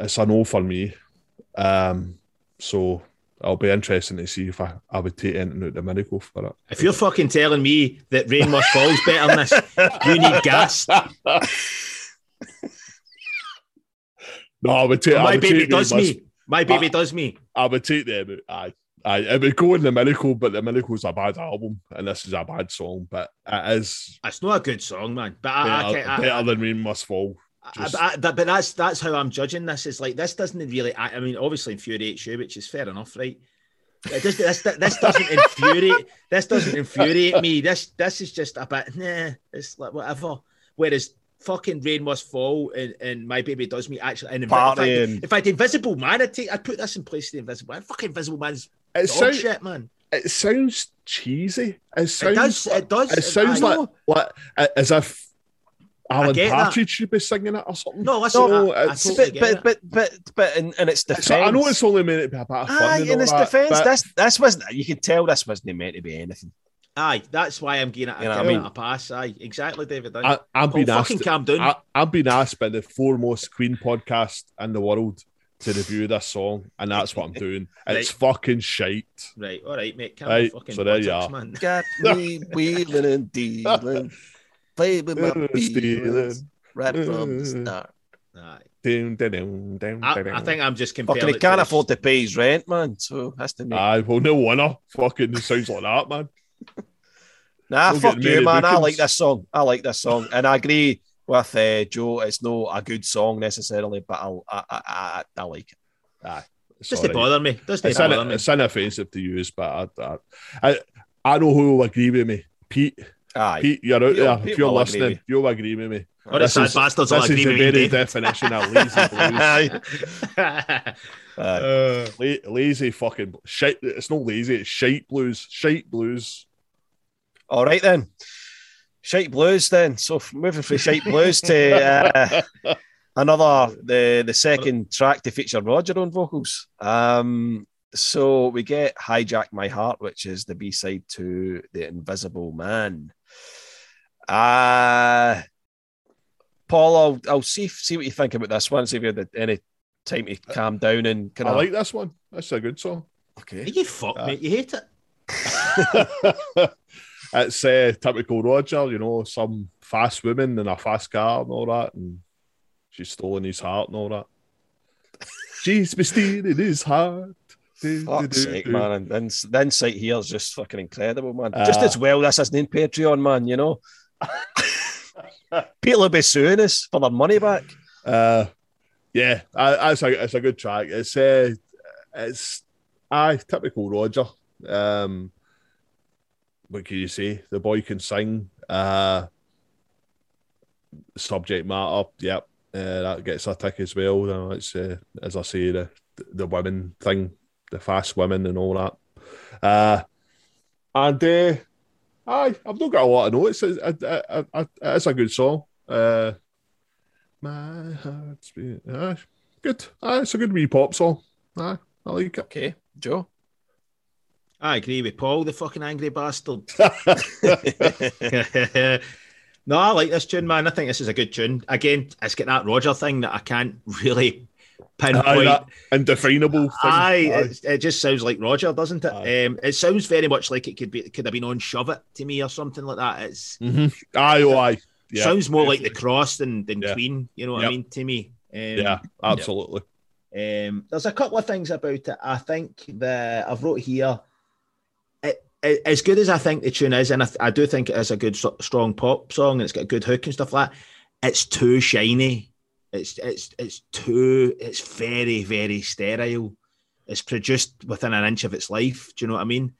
It's a no for me. Um, so I'll be interested to see if I, I would take anything out the miracle for it. If you're fucking telling me that Rain Must Fall's better than this, you need gas. No, I would take. I My would baby take does me. My baby I- does me. I would take them. out. Aye, aye. It would go in the miracle, but the miracle's a bad album, and this is a bad song. But it is It's not a good song, man. But I, I, better, I, better than Rain Must Fall. I- Just- I- that- but that's that's how I'm judging this. Is like this doesn't really. I, I mean, obviously infuriates you, which is fair enough, right? Does, this, this doesn't infuriate. This doesn't infuriate me. This this is just a bit. Nah, it's like whatever. Whereas fucking rain must fall and, and my baby does me actually. And in fact, Partying. in fact, Invisible Man, I'd take. I'd put this in place of the Invisible Man. Fucking Invisible Man's It dog sounds. shit, man. It sounds cheesy. It sounds. It does. It does. It sounds I- like, like as if Alan get that. Partridge should be singing it or something. No, listen. No, I, I it's- totally but, get but, it. but but but in, in its defense, So I know it's only meant to be a bit of fun. Aye, and in its defense, but this this wasn't. You could tell this wasn't meant to be anything. Aye, that's why I'm giving it, You know I giving mean? a pass. Aye, exactly, David. I, I'm Oh, being fucking asked. calm down. I, I'm being asked by the foremost Queen podcast in the world to review this song, and that's what I'm doing. It's fucking shite. Right, all right, mate. Calm Right, fucking so there you are. man. Got me wheeling and dealing, play with my feelings right from the start. Down, I, down. I think I'm just comparing. Fucking, he can't afford to pay his rent, man. So that's the. make. Aye, well, no wonder. Fucking sounds like that, man. Nah, We'll fuck you, many man. I like this song. I like this song, and I agree with uh, Joe. It's not a good song necessarily, but I'll, I, I, I, I like it. Aye. It's Doesn't alright. bother me. Doesn't It's, bother in, me. it's inoffensive to use, but I, I, I, I know who will agree with me. Pete, Aye. Pete, you're out Pete- there. If you're will agree listening, you'll agree with me. Or this is- bastards This is agree the with you, very Dave. definition of lazy blues. Aye. Aye. Uh, La- lazy fucking shite. It's not lazy. It's shite blues. Shite blues. All right then. Shite blues then. So moving from shite blues to uh, another the the second track to feature Roger on vocals. Um, so we get "Hijack My Heart," which is the B side to "The Invisible Man." Uh Paul, I'll I'll see see what you think about this one. See if you had any time to calm down and kind I of like this one. That's a good song. okay. You fuck, Uh, mate. You hate it. it's uh, typical Roger, you know, some fast woman in a fast car and all that, and she's stolen his heart and all that. She's been stealing his heart. Do, do, Fuck's sake, man. And, and the insight here is just fucking incredible, man. just Uh, as well, this isn't in Patreon, man, you know. People will be suing us for their money back. Uh, yeah, I, it's a it's a good track. It's uh, it's aye, typical Roger. Um, what can you say? The boy can sing. Uh, subject matter, yep, uh, that gets a tick as well. You know, it's uh, as I say, the the women thing, the fast women and all that. Uh, and uh, aye, I've not got a lot of notes. It's, it, it, it, it's a good song. Uh, my heart's beating. Aye, good. Aye, it's a good wee pop song. Aye, I like it. Okay, Joe. I agree with Paul, the fucking angry bastard. no, I like this tune, man. I think this is a good tune. Again, it's got that Roger thing that I can't really pinpoint. Aye, indefinable thing. Aye, Aye. It, it just sounds like Roger, doesn't it? Um, it sounds very much like it could be could have been on Shove It to me or something like that. It's Mhm. Aye, oh, aye. Yeah, sounds more like the Cross than than Yeah. Queen. You know what I mean to me? Um, Yeah, absolutely. Um, there's a couple of things about it. I think that I've wrote here. It, it, as good as I think the tune is, and I, I do think it is a good, strong pop song, and it's got a good hook and stuff like that. It's too shiny. It's it's it's too. It's very very sterile. It's produced within an inch of its life. Do you know what I mean?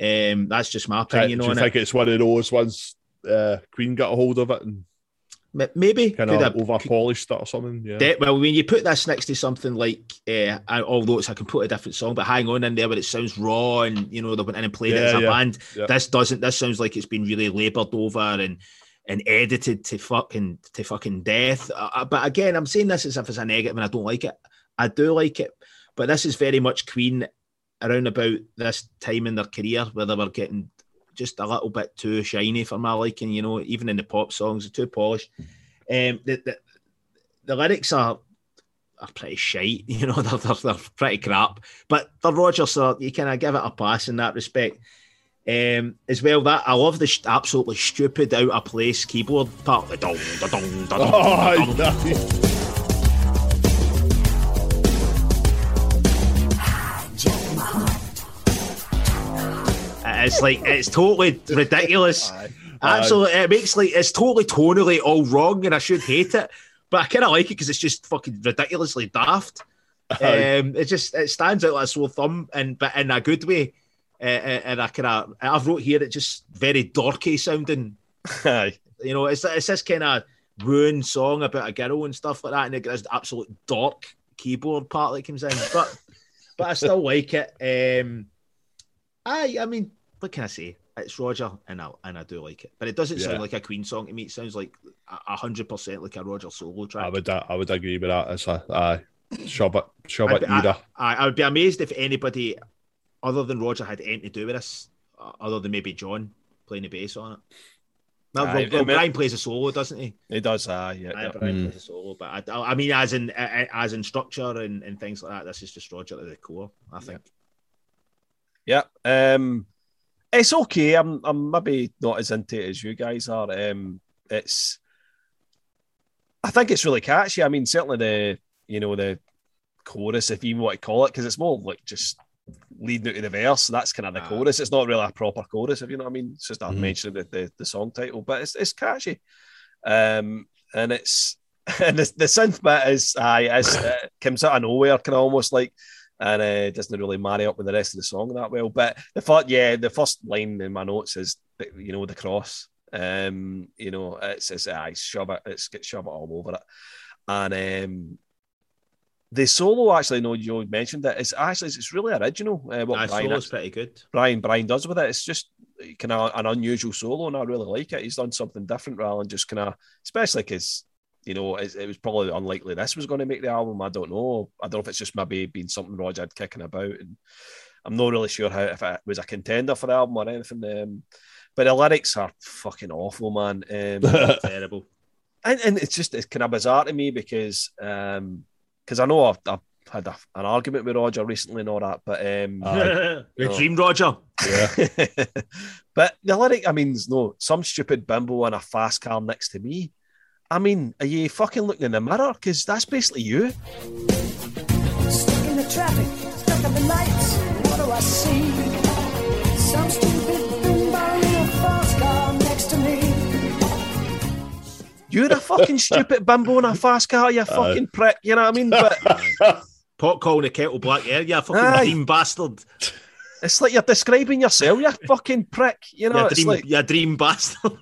Um, that's just my opinion Do you on think it. it's one of those ones uh, Queen got a hold of it and Maybe kind of over polished it or something? Yeah. De- well, when you put this next to something like, uh, I- although it's a completely different song, but hang on in there where it sounds raw and you know they went in and played it as a yeah, band. yeah. This doesn't. This sounds like it's been really laboured over and and edited to fucking to fucking death. Uh, but again, I'm saying this as if it's a negative and I don't like it. I do like it, but this is very much Queen around about this time in their career where they were getting just a little bit too shiny for my liking. You know, even in the pop songs, too polished. Um, the, the the lyrics are are pretty shite. You know, they're, they're, they're pretty crap. But the Rogers, so you kind of give it a pass in that respect. Um, as well, that I love the sh- absolutely stupid out of place keyboard part. Oh, It's like it's totally ridiculous. Aye. Absolutely, it makes like it's totally tonally all wrong, and I should hate it. But I kind of like it because it's just fucking ridiculously daft. Um, it just it stands out like a sore thumb, and but in a good way. Uh, uh, and I kind of I've wrote here it just very dorky sounding. Aye. You know, it's it's this kind of ruined song about a girl and stuff like that, and it gets absolute dork keyboard part that comes in. But but I still like it. Um, I I mean, what can I say? It's Roger, and I and I do like it, but it doesn't Yeah. sound like a Queen song to me. It sounds like hundred percent like a Roger solo track. I would uh, I would agree with that. It's a aye. Shove it, shove I'd be- I- I, I would be amazed if anybody other than Roger had anything to do with this, uh, other than maybe John playing the bass on it. Now, Aye, well, I well, mean- Brian plays a solo, doesn't he? He does, aye, yeah. Aye, yeah. Brian Mm. plays a solo, but I, I mean, as in uh, as in structure and, and things like that, this is just Roger at the core. I think. Yeah. Um, it's okay. I'm I'm maybe not as into it as you guys are. Um, it's I think it's really catchy. I mean, certainly the you know the chorus, if you want to call it, because it's more like just leading out to the verse. That's kind of the Ah. chorus. It's not really a proper chorus, if you know what I mean. It's just a Mhm. mention of the, the the song title, but it's it's catchy. Um, and it's and the, the synth bit is aye, is uh, comes out of nowhere, kind of almost like and uh, doesn't really marry up with the rest of the song that well. But the first, yeah, the first line in my notes is, you know, the cross. Um, you know, it's it's I shove it, it's get shove it all over it, and um, the solo actually, no, you mentioned it. It's actually it's really original. Uh, what Aye, Brian, solo's pretty good. Brian Brian does with it. It's just kind of an unusual solo, and I really like it. He's done something different rather than just kind of, especially because you know, it, it was probably unlikely this was going to make the album. I don't know. I don't know if it's just maybe been something Roger had kicking about, and I'm not really sure how if it was a contender for the album or anything. Um, but the lyrics are fucking awful, man. Um, Terrible. and, and it's just it's kind of bizarre to me because um because I know I've, I've had a, an argument with Roger recently and all that, but um Aye. the No. Dream Roger. Yeah. but the lyric, I mean, no, some stupid bimbo in a fast car next to me. I mean, are you fucking looking in the mirror? Because that's basically you. Stuck in the traffic, stuck at the lights. What do I see? Some stupid You're a fucking stupid bimbo in a fast car, you fucking prick. You know what I mean? But Pot calling a kettle black. Yeah, you fucking Aye. dream bastard. it's like you're describing yourself, you fucking prick. You know, you it's dream, like. you dream bastard.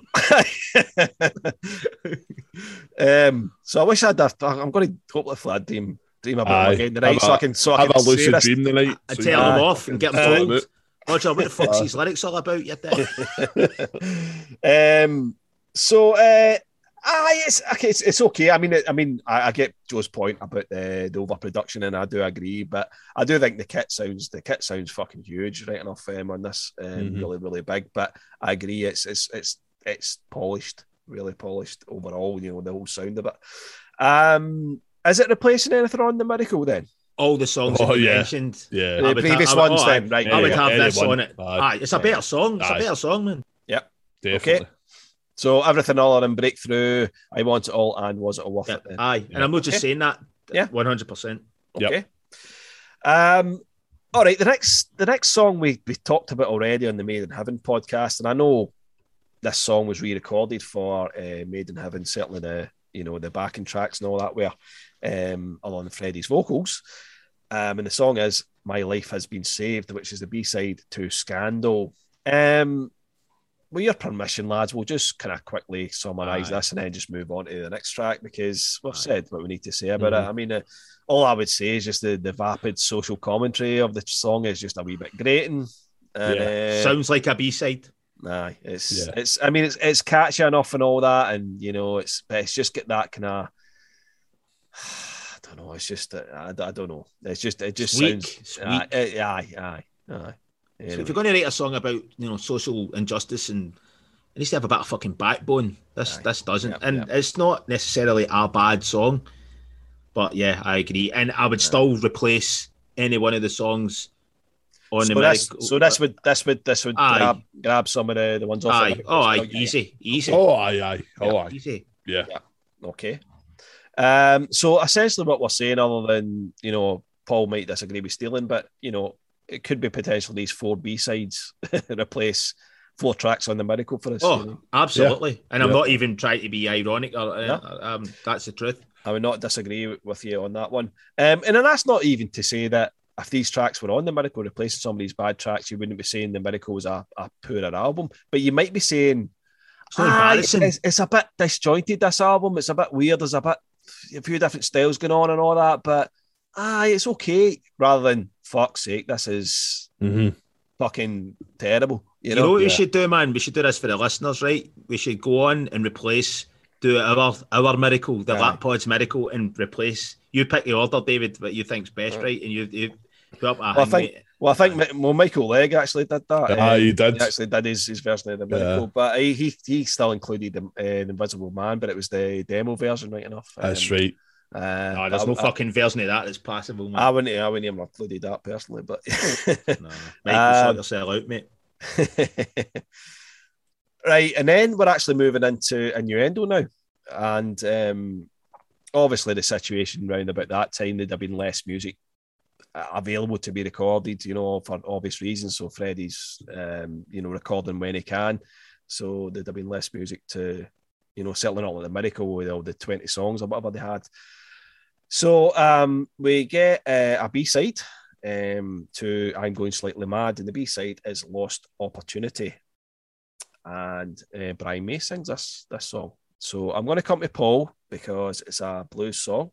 um, so I wish I'd have. I'm going to hopefully I dream dream about Aye. again tonight, Have so a- I can so I Have can a lucid this. dream tonight. and so tell him off and get Aye. told. Roger, what the fuck's these lyrics all about? You dick? um, so uh, aye, it's okay. It's, it's okay. I mean, it, I mean, I, I get Joe's point about the, the overproduction, and I do agree. But I do think the kit sounds the kit sounds fucking huge, right enough um, on this, um, Mhm. really, really big. But I agree, it's it's it's it's polished, really polished overall. You know, the whole sound of it. Um, is it replacing anything on the miracle then? All the songs Oh, that you yeah. mentioned. Yeah. The I previous ha- I would- ones oh, then, aye. right? I would yeah, have this anyone. on it. Aye. Aye, it's a better song. It's Aye. a better song, man. Yep. Definitely. So everything all in breakthrough. I want it all, and was it all worth Yeah, it? Then? Aye, and I'm not just Okay. saying that. Yeah. one hundred percent. Yep. Okay. Um. All right. The next, the next song we we talked about already on the Made in Heaven podcast, and I know this song was re-recorded for uh, Made in Heaven. Certainly the you know the backing tracks and all that were um, along Freddie's vocals. Um, and the song is "My Life Has Been Saved," which is the B side to "Scandal." Um, with your permission, lads, we'll just kind of quickly summarise Aye. this and then just move on to the next track because we've Aye. said what we need to say about Mhm. it. I mean, uh, all I would say is just the, the vapid social commentary of the song is just a wee bit grating. And, uh, Sounds like a B side. Aye, it's Yeah. it's. I mean, it's it's catchy enough and all that, and you know, it's but it's just get that kind of. I don't know. It's just uh, I, I don't know. It's just it just weak. sounds. It's Aye, aye, aye, aye. So if you're going to write a song about you know social injustice and it needs to have a bit of fucking backbone. This Aye. this doesn't, Yep, and yep. it's not necessarily a bad song. But yeah, I agree, and I would still replace any one of the songs on so the this, miracle. so this would this would this would Aye. grab grab some of the, the ones off. aye, the- oh aye, yeah, easy, easy, Oh, aye, aye. Oh, aye. easy. Yeah. Okay. Um, so essentially, what we're saying, other than you know, Paul might disagree with stealing, but you know, it could be potentially these four B sides replace four tracks on the miracle for us. you Oh, know. absolutely. And I'm Yeah. not even trying to be ironic. Or, uh, No. um, that's the truth. I would not disagree with you on that one. Um, and then that's not even to say that if these tracks were on the Miracle replacing some of these bad tracks, you wouldn't be saying the Miracle was a, a poorer album. But you might be saying It's "Ah, it's, it's a bit disjointed, this album. It's a bit weird. There's a bit a few different styles going on and all that, but ah, it's okay. Rather than fuck's sake, this is hmm fucking terrible. You You know, know what we should do, man? We should do this for the listeners, right? We should go on and replace, do our our miracle, the Aye. Lap Pods miracle, and replace. You pick the order, David, what you think's best, Aye. right? And you, you put up a Well, I hang, think- mate. Well, I think Mi- well, Michael Legg actually did that. Aye, he Um, did. He actually did his, his version of the Yeah. Miracle, but he, he he still included the, uh, the Invisible Man, but it was the demo version, right enough. That's Um, right. Uh, no, there's I, no I, fucking version of that that's passable, man. I wouldn't. I wouldn't even have included that personally, but no, Michael, Um, yourself out, mate. right, and then we're actually moving into innuendo now, and um, obviously the situation round about that time there'd have been less music available to be recorded, you know, for obvious reasons. So Freddie's, um, you know, recording when he can, so there'd have been less music to, you know, certainly not like the Miracle with all the twenty songs or whatever they had. So um, we get uh, a B side um, to I'm Going Slightly Mad, and the B side is Lost Opportunity. And uh, Brian May sings this, this song. So I'm going to come to Paul because it's a blues song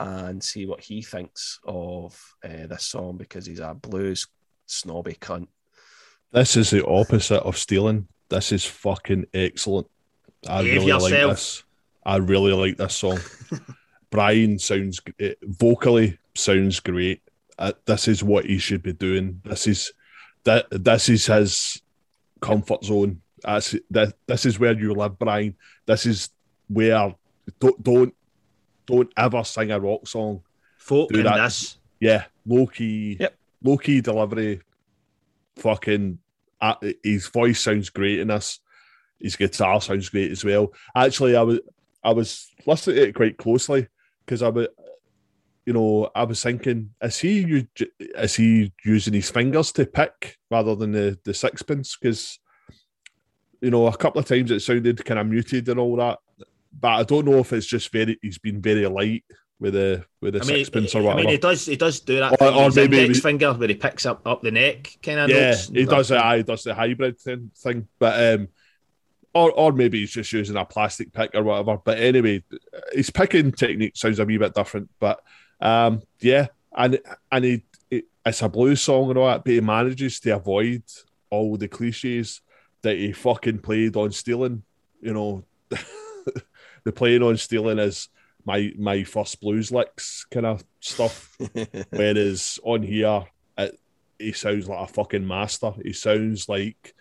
and see what he thinks of uh, this song because he's a blues snobby cunt. This is the opposite of stealing. This is fucking excellent. I Behave really like this. I really like this song. Brian sounds eh, vocally sounds great. Uh, this is what he should be doing. This is that this is his comfort zone. That's that. This is where you live, Brian. This is where don't don't don't ever sing a rock song. Folk Do in that. this. Yeah, low key. Yep. Low key delivery. Fucking. Uh, his voice sounds great in this. His guitar sounds great as well. Actually, I was I was listening to it quite closely because I was, you know, I was thinking, is he is he using his fingers to pick rather than the the sixpence? Because you know, a couple of times it sounded kind of muted and all that, but I don't know if it's just very he's been very light with the with the I mean, sixpence or whatever. I mean, he does he does do that. Or- or his maybe index finger where he picks up up the neck kind of. yeah, notes he does it. I does the hybrid thing, thing. but um, or or maybe he's just using a plastic pick or whatever. But anyway, his picking technique sounds a wee bit different. But um, yeah, and and he, it, it's a blues song and all that, but he manages to avoid all the cliches that he fucking played on stealing. You know, the playing on stealing is my my first blues licks kind of stuff. Whereas on here, it, he sounds like a fucking master. He sounds like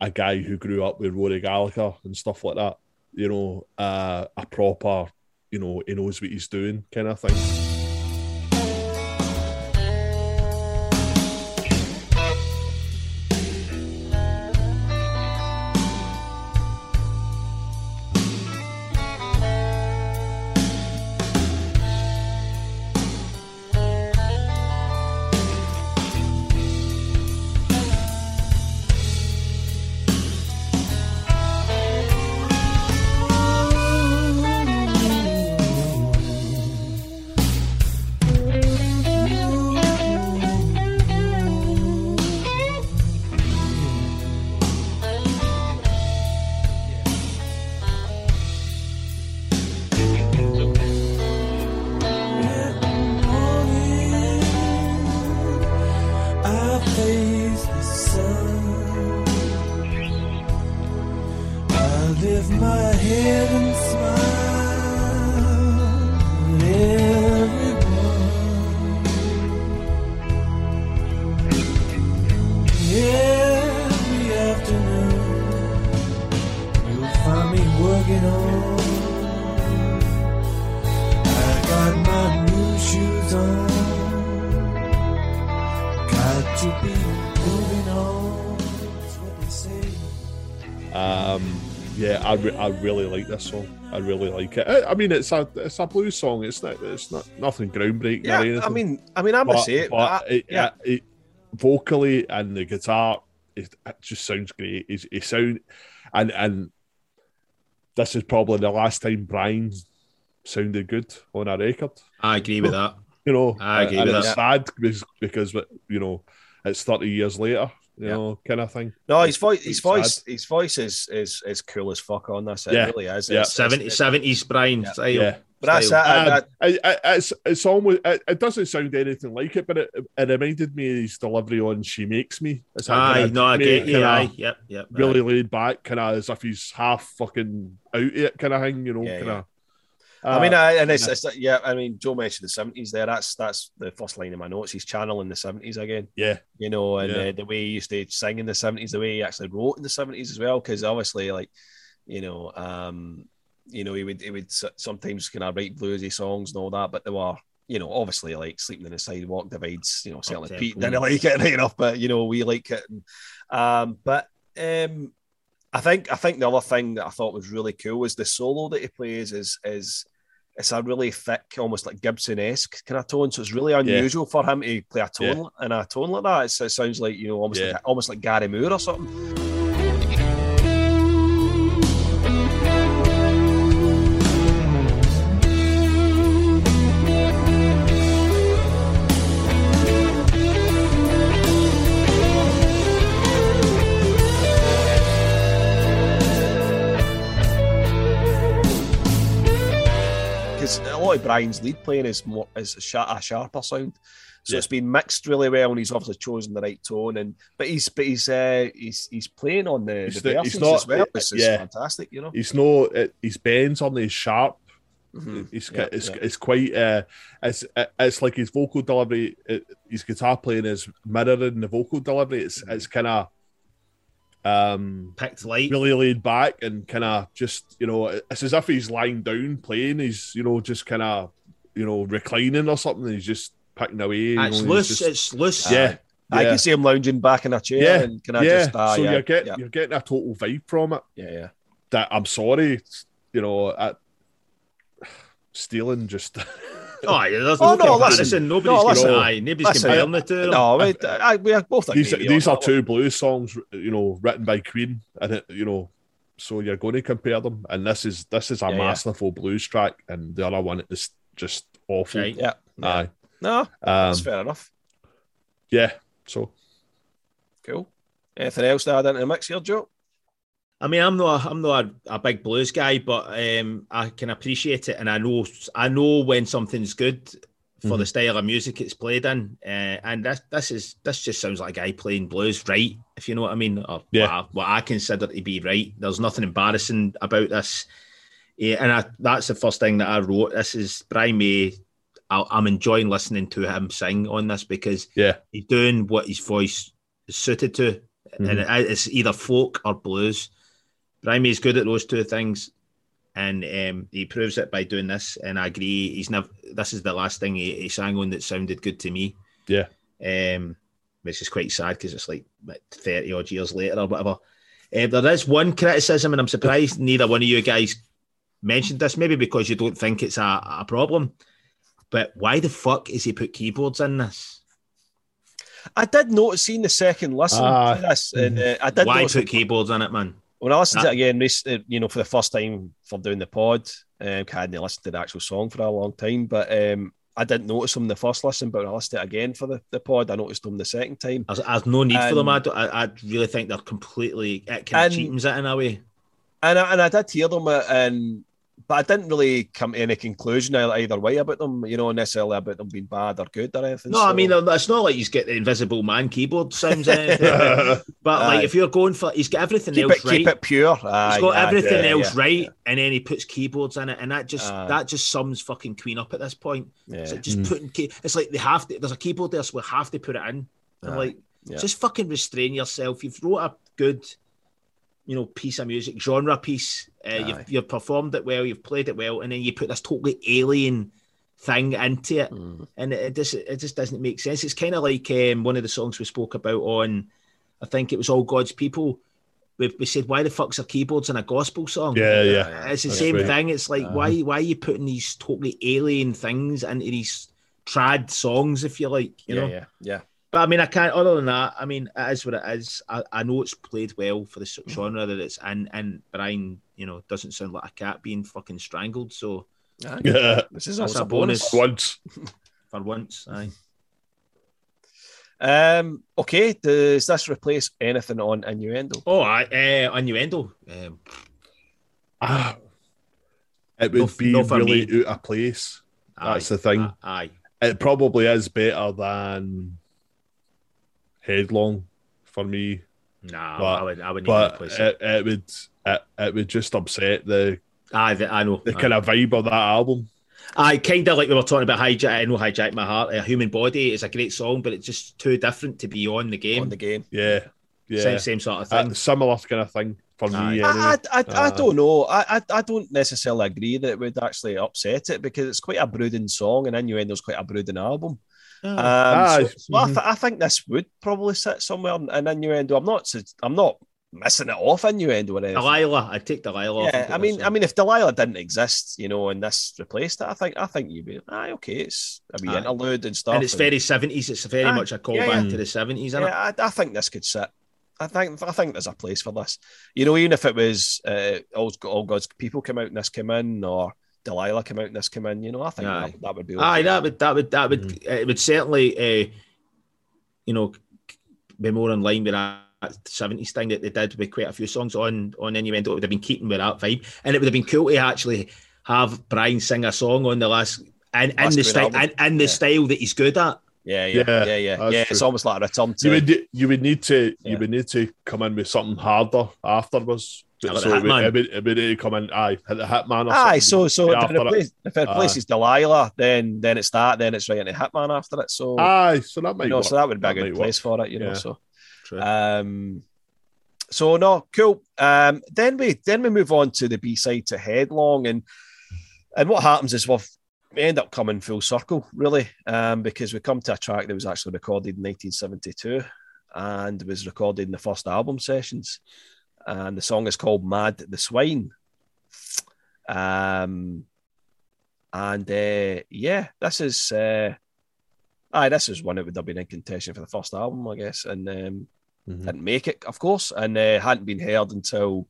a guy who grew up with Rory Gallagher and stuff like that. You know, uh, a proper, you know, he knows what he's doing kind of thing. Like it. I, I mean, it's a it's a blues song. It's not it's not nothing groundbreaking yeah, or anything. I mean, I mean, I'm gonna say it. but I- it, yeah, it- it- vocally and the guitar, it, it just sounds great. It's, it sound and and this is probably the last time Brian sounded good on a record. I agree with that. You know, I agree and with it's that. sad because, because you know it's thirty years later. You Yeah. know, kind of thing. no, his voice, it's his sad. voice, his voice is is is cool as fuck on this. It Yeah, really is. yeah. It's- it's- 70, 70s Brian Yeah. style. Yeah. But that's it. I- I- I, I, it's it's almost it, it doesn't sound anything like it, but it, it reminded me of his delivery on "She Makes Me." It's Aye, kinda- no, I get you. kinda Aye, yep, yep. really laid back, kind of as if he's half fucking out of it, kind of thing. You know, Yeah, kind of. I mean, I, and it's, yeah. it's yeah. I mean, Joe mentioned the seventies there. That's that's the first line of my notes. He's channeling the seventies again. yeah, You know, and Yeah. uh, the way he used to sing in the seventies, the way he actually wrote in the seventies as well. Because obviously, like, you know, um, you know, he would he would sometimes kind of write bluesy songs and all that, but they were. You know, obviously, like sleeping in the sidewalk divides. You know, certainly. Pete didn't like it right enough, but you know, we like it. And, um, but um, I think I think the other thing that I thought was really cool was the solo that he plays is is it's a really thick, almost like Gibson esque kind of tone. So it's really unusual for him to play a tone in a tone like that. It's, it sounds like you know almost Yeah. like almost like Gary Moore or something. Because a lot of Brian's lead playing is more is a, a sharper sound. So Yeah. it's been mixed really well, and he's obviously chosen the right tone. And but he's but he's uh, he's he's playing on the, He's the the- he's not- as well. It's, it's yeah. fantastic, you know. He's no, it, his bends on his sharp. Mhm. He's Yeah, it's, yeah. it's quite uh, it's it's like his vocal delivery. His guitar playing is mirroring the vocal delivery. It's it's kind of um Picked light. really laid back and kind of just you know it's as if he's lying down playing. He's you know just kind of you know reclining or something. He's just picking away. you it's know, loose. just- It's loose. yeah. I yeah. can see him lounging back in a chair, Yeah, and can I yeah, just ah, so yeah, you're getting yeah, you're getting a total vibe from it. yeah, yeah. That I'm sorry, you know, at stealing just Oh, yeah, there's Oh, no, no, comparison. listen. Nobody's No, going listen. to aye, nobody's Listen, comparing the two. them. No, we, I, we are both these these are two blues songs, you know, written by Queen, and it, you know, so you're going to compare them. And this is this is a Yeah, yeah. masterful blues track, and the other one is just awful. Right. one. Yeah, yeah. Aye, no, um, that's fair enough. yeah. So Cool. Anything else to add into the mix here, Joe? I mean, I'm not, I'm not a, a big blues guy, but um, I can appreciate it, and I know, I know when something's good for Mhm. the style of music it's played in, uh, and this, this is, this just sounds like a guy playing blues right, if you know what I mean, or Yeah. what, I, what I consider to be right. There's nothing embarrassing about this, yeah, and I, that's the first thing that I wrote. This is Brian May. I, I'm enjoying listening to him sing on this because yeah, he's doing what his voice is suited to, and Mhm. it, it's either folk or blues. Brian May's good at those two things, and um, he proves it by doing this. And I agree, he's never. This is the last thing he, he sang on that sounded good to me. Yeah. um, which is quite sad because it's like thirty odd years later or whatever. Um, there is one criticism, and I'm surprised neither one of you guys mentioned this. Maybe because you don't think it's a, a problem. But why the fuck is he put keyboards in this? I did notice seeing the second listen Ah, to this, and uh, I did Why put keyboards in it, man? When I listened to it again, rec- uh, you know, for the first time for doing the pod, um, I hadn't listened to the actual song for a long time, but um, I didn't notice them the first listen, but when I listened to it again for the, the pod, I noticed them the second time. There's, there's no need for them. I, don't- I, I really think they're completely it kind And- of it in a way. And I, and I did hear them, and but I didn't really come to any conclusion either way about them, you know, necessarily about them being bad or good or anything. No, I mean it's not like he's got the Invisible Man keyboard sounds, anything, but like Aye. if you're going for, he's got everything keep else it, right. keep it pure. Aye, He's got aye, everything yeah, else yeah, right, and then he puts keyboards in it, and that just Aye. that just sums fucking Queen up at this point. Yeah, It's like just Mm. putting key, it's like they have to. There's a keyboard there, so we have to put it in. I'm Aye. like, Yeah. just fucking restrain yourself. You've wrote a good, you know, piece of music, genre piece. Uh, you've, you've performed it well, you've played it well, and then you put this totally alien thing into it, Mm. and it, it just it just doesn't make sense. It's kind of like um, one of the songs we spoke about on, I think it was All God's People. We, we said, why the fuck's are keyboards in a gospel song? yeah, yeah. It's the That's same right. thing. It's like Uh-huh. why why are you putting these totally alien things into these trad songs, if you like, you yeah, know? yeah, yeah. But I mean, I can't. Other than that, I mean, it is what it is. I, I know it's played well for the Mm-hmm. genre that it's in, and Brian, you know, doesn't sound like a cat being fucking strangled. So Yeah. This is That's also a bonus. Once. for once, aye. Um, okay, does this replace anything on innuendo? Oh, I uh, innuendo. Um, Ah, it would No- be no really me. out of place. aye, That's the thing. Aye. It probably is better than Headlong for me, Nah, But- I would. I would need but replace it. it, it would it, it would just upset the Aye, the, I know. the aye. kind of vibe of that album. I kind of like we were talking about hijack. I know hijack my heart. A human body is a great song, but it's just too different to be on the game. On the game. Yeah, yeah, Same, same sort of Uh, thing. similar kind of thing for Aye. me. I, Anyway. I, I, I Uh, don't know. I, I, I don't necessarily agree that it would actually upset it because it's quite a brooding song and Innuendo's quite a brooding album. Um, Aye. so, so I, Mhm. th- I think this would probably sit somewhere in, in Innuendo. I'm not s- I'm not missing it off Innuendo or anything. Delilah, I'd take Delilah. Yeah, put I mean, on. I mean, if Delilah didn't exist, you know, and this replaced it, I think, I think you'd be, aye, okay, it's a wee Aye. interlude and stuff. and it's very seventies. It's very Aye. much a callback Yeah, yeah. to the seventies, isn't it? yeah, I, I think this could sit. I think, I think there's a place for this. You know, even if it was uh, all, all God's people come out and this came in, or Delilah come out and this came in, you know, I think that, that would be. Aye, that would that would that would Mm. it would certainly, uh, you know, be more in line with that seventies thing that they did with quite a few songs on on Innuendo. It would have been keeping with that vibe, and it would have been cool to actually have Brian sing a song on the last and in, Last the style and in the Yeah. style that he's good at. Yeah, yeah, Yeah, yeah, yeah. Yeah, it's almost like a return to You would you would need to Yeah. you would need to come in with something harder afterwards. Like the so it would, it, would, it would come in, aye, the hitman or Aye, so so if it, replace, if it replaces Delilah, then then it's that, then it's right into Hitman after it. So Aye, so that might you know, work. so that would be a That good might place for it, you know. Yeah. So True. um so no, cool. Um then we then we move on to the B side to Headlong and and what happens is we've we end up coming full circle, really, um, because we come to a track that was actually recorded in 1972 and was recorded in the first album sessions. And the song is called Mad the Swine. Um, and uh, yeah, this is uh, aye, this is one that would have been in contention for the first album, I guess, and um, Mhm. didn't make it, of course, and uh, hadn't been heard until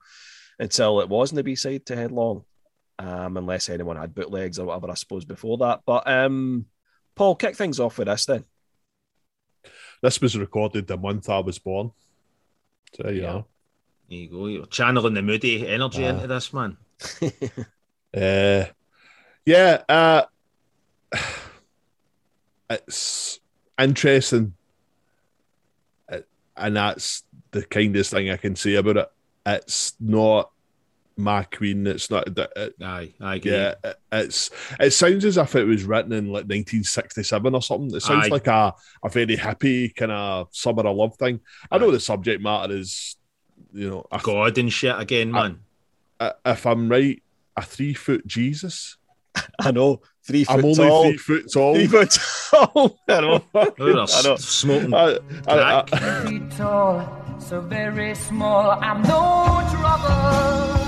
until it was in the B side to Headlong, um, unless anyone had bootlegs or whatever, I suppose, before that. But um, Paul, kick things off with this then. This was recorded the month I was born. So there you Yeah. are. There you go. You're channeling the moody energy Ah. into this, man. Uh, yeah, uh, it's interesting, Uh, and that's the kindest thing I can say about it. It's not my queen. It's not. It, Aye, I agree. yeah, it- it's. It sounds as if it was written in like 1967 or something. It sounds Aye. like a a very happy kind of summer of love thing. I know the subject matter is, you know, a God and shit again, man. uh, if I'm right, a three foot Jesus. I know, three foot I'm only tall. three foot tall. Three foot tall. I know. Oh, they're I know. s- smoking. I- I- Crack. I- feet tall, so very small. I'm no trouble.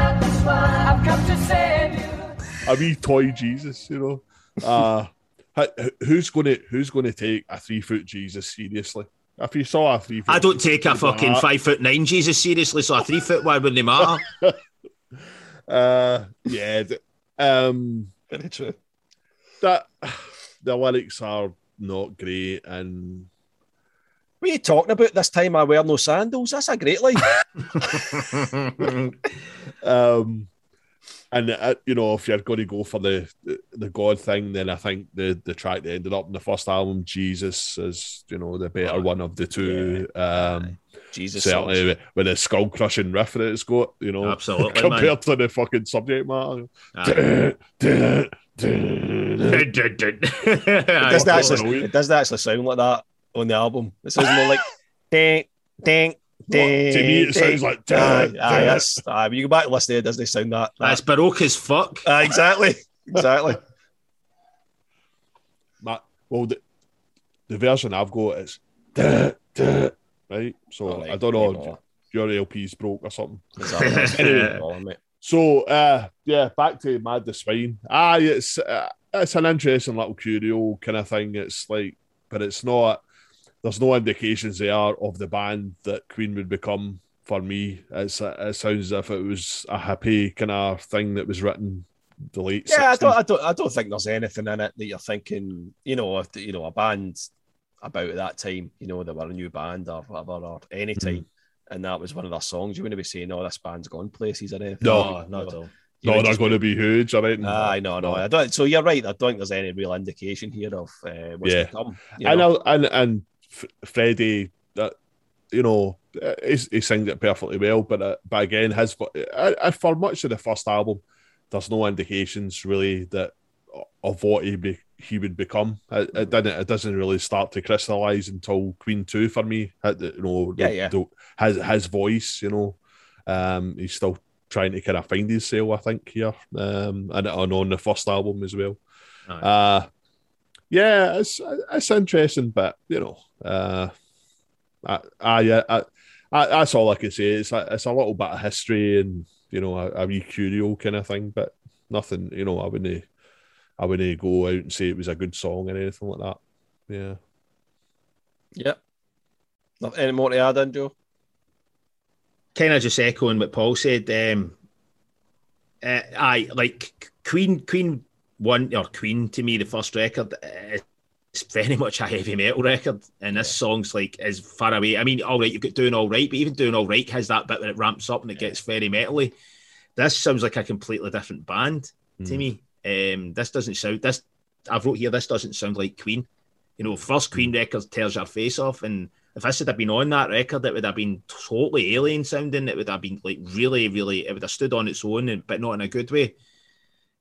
a wee toy Jesus, you know. Uh who's gonna who's gonna take a three foot Jesus seriously? If you saw a three foot I don't take a fucking five foot nine Jesus seriously, so a three foot one wouldn't matter. Uh yeah. th- Um Very true. that the lyrics are not great and What are you talking about this time? I wear no sandals. That's a great line. um and uh, you know if you're going to go for the the god thing then i think the the track that ended up in the first album jesus is you know the better Oh, one of the two um Jesus. certainly songs. with, with a skull crushing riff that it's got you know Absolutely, compared man. to the fucking subject matter Aye. It doesn't, actually, it doesn't actually sound like that on the album. It sounds more like ding, ding, ding. to me it sounds like Aye, aye, that's, aye, when you go back and listen to it, it doesn't sound that. That's baroque as fuck. Aye, exactly. Exactly. Ma- well the, the version i've got is right so All right, i don't know anymore. if your lp's broke or something Anyway, mate. So uh yeah, back to Mad the Swine. Ah, it's uh, it's an interesting little curio kind of thing. It's like, but it's not. There's no indications there of the band that Queen would become for me. It's it sounds as if it was a happy kind of thing that was written the late. Yeah, I don't, I don't, I don't think there's anything in it that you're thinking. You know, if you know a band about that time, you know, they were a new band or whatever, or any Mm-hmm. time, and that was one of their songs. You wouldn't be saying, "Oh, this band's gone places" or anything. No, not at all. You No, they're going to be huge, all right. Aye, no, no, I don't. So you're right. I don't think there's any real indication here of uh, what's Yeah. to come. you and know. I'll- and and F- Freddie, that you know, he's, he sings it perfectly well. But uh, but again, his uh, uh, for much of the first album, there's no indications really that of what he be, he would become. It, it didn't. It doesn't really start to crystallize until Queen Two for me. You know, Yeah, the- yeah. the- his his voice. You know, um, he's still trying to kind of find his sale. I think here, um, and, and on the first album as well. Uh yeah, it's it's interesting, but you know, uh, I, I, yeah, I, I, that's all I can say. It's a, it's a little bit of history and you know a, a wee curio kind of thing, but nothing. You know, I wouldn't, I wouldn't go out and say it was a good song or anything like that. Yeah, Yep. Not any more to add in, Joe? kind of just echoing what Paul said. Um, uh, I like Queen. Queen one or Queen to me, the first record. Uh, it's very much a heavy metal record, and this song's like is far away. I mean, all right, you've got doing all right, but even doing all right has that bit when it ramps up and it gets very metally. This sounds like a completely different band to me. Um, this doesn't sound this. I've wrote here. This doesn't sound like Queen. You know, first Queen record tears your face off, and if this had have been on that record, it would have been totally alien sounding. It would have been like really, really. It would have stood on its own, and, but not in a good way.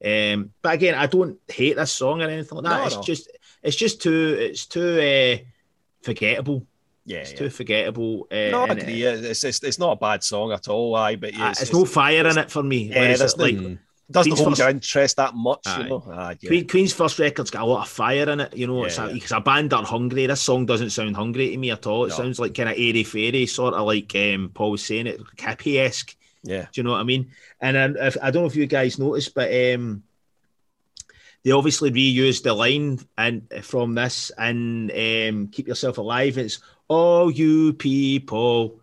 Um, but again, I don't hate this song or anything like that. No, it's no. just, it's just too, it's too uh, forgettable. Yeah, It's yeah. too forgettable. Uh, No, I agree. uh, It's, it's, it's not a bad song at all, I but yeah, uh, it's, no fire in it for me. Yeah, it, no- like Mm. doesn't Queen's hold first- your interest that much, Aye. you know. Aye, yeah. Queen, Queen's first record's got a lot of fire in it. You know, it's Yeah, a, yeah. because a band are hungry. This song doesn't sound hungry to me at all. It No. sounds like kind of airy fairy, sort of like um, Paul was saying it, hippie esque. yeah. Do you know what I mean? And um, if, I don't know if you guys noticed, but um, they obviously reused the line and from this and um, "Keep Yourself Alive." It's "All you people,"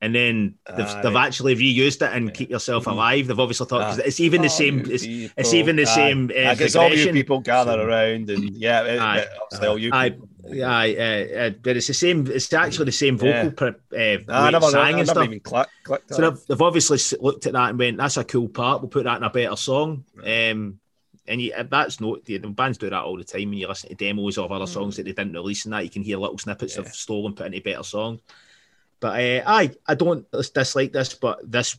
and then they've, Aye. they've actually reused it and "Keep Yourself Mhm. Alive." They've obviously thought Aye. it's even the same. It's, it's even the Aye. same. Uh, I guess all you people gather around and yeah, it, Aye. it- obviously all you Aye. people. Yeah, uh, uh, but it's the same. It's actually the same vocal Yeah. per, uh, it's never, sang I and stuff. click, clicked So they've, they've obviously looked at that and went, "That's a cool part. We'll put that in a better song." Um, and you, that's no, the, bands do that all the time. When you listen to demos of other songs that they didn't release, and that you can hear little snippets Mm. Yeah. of stolen put into better songs. But uh, I, I don't dislike this, but this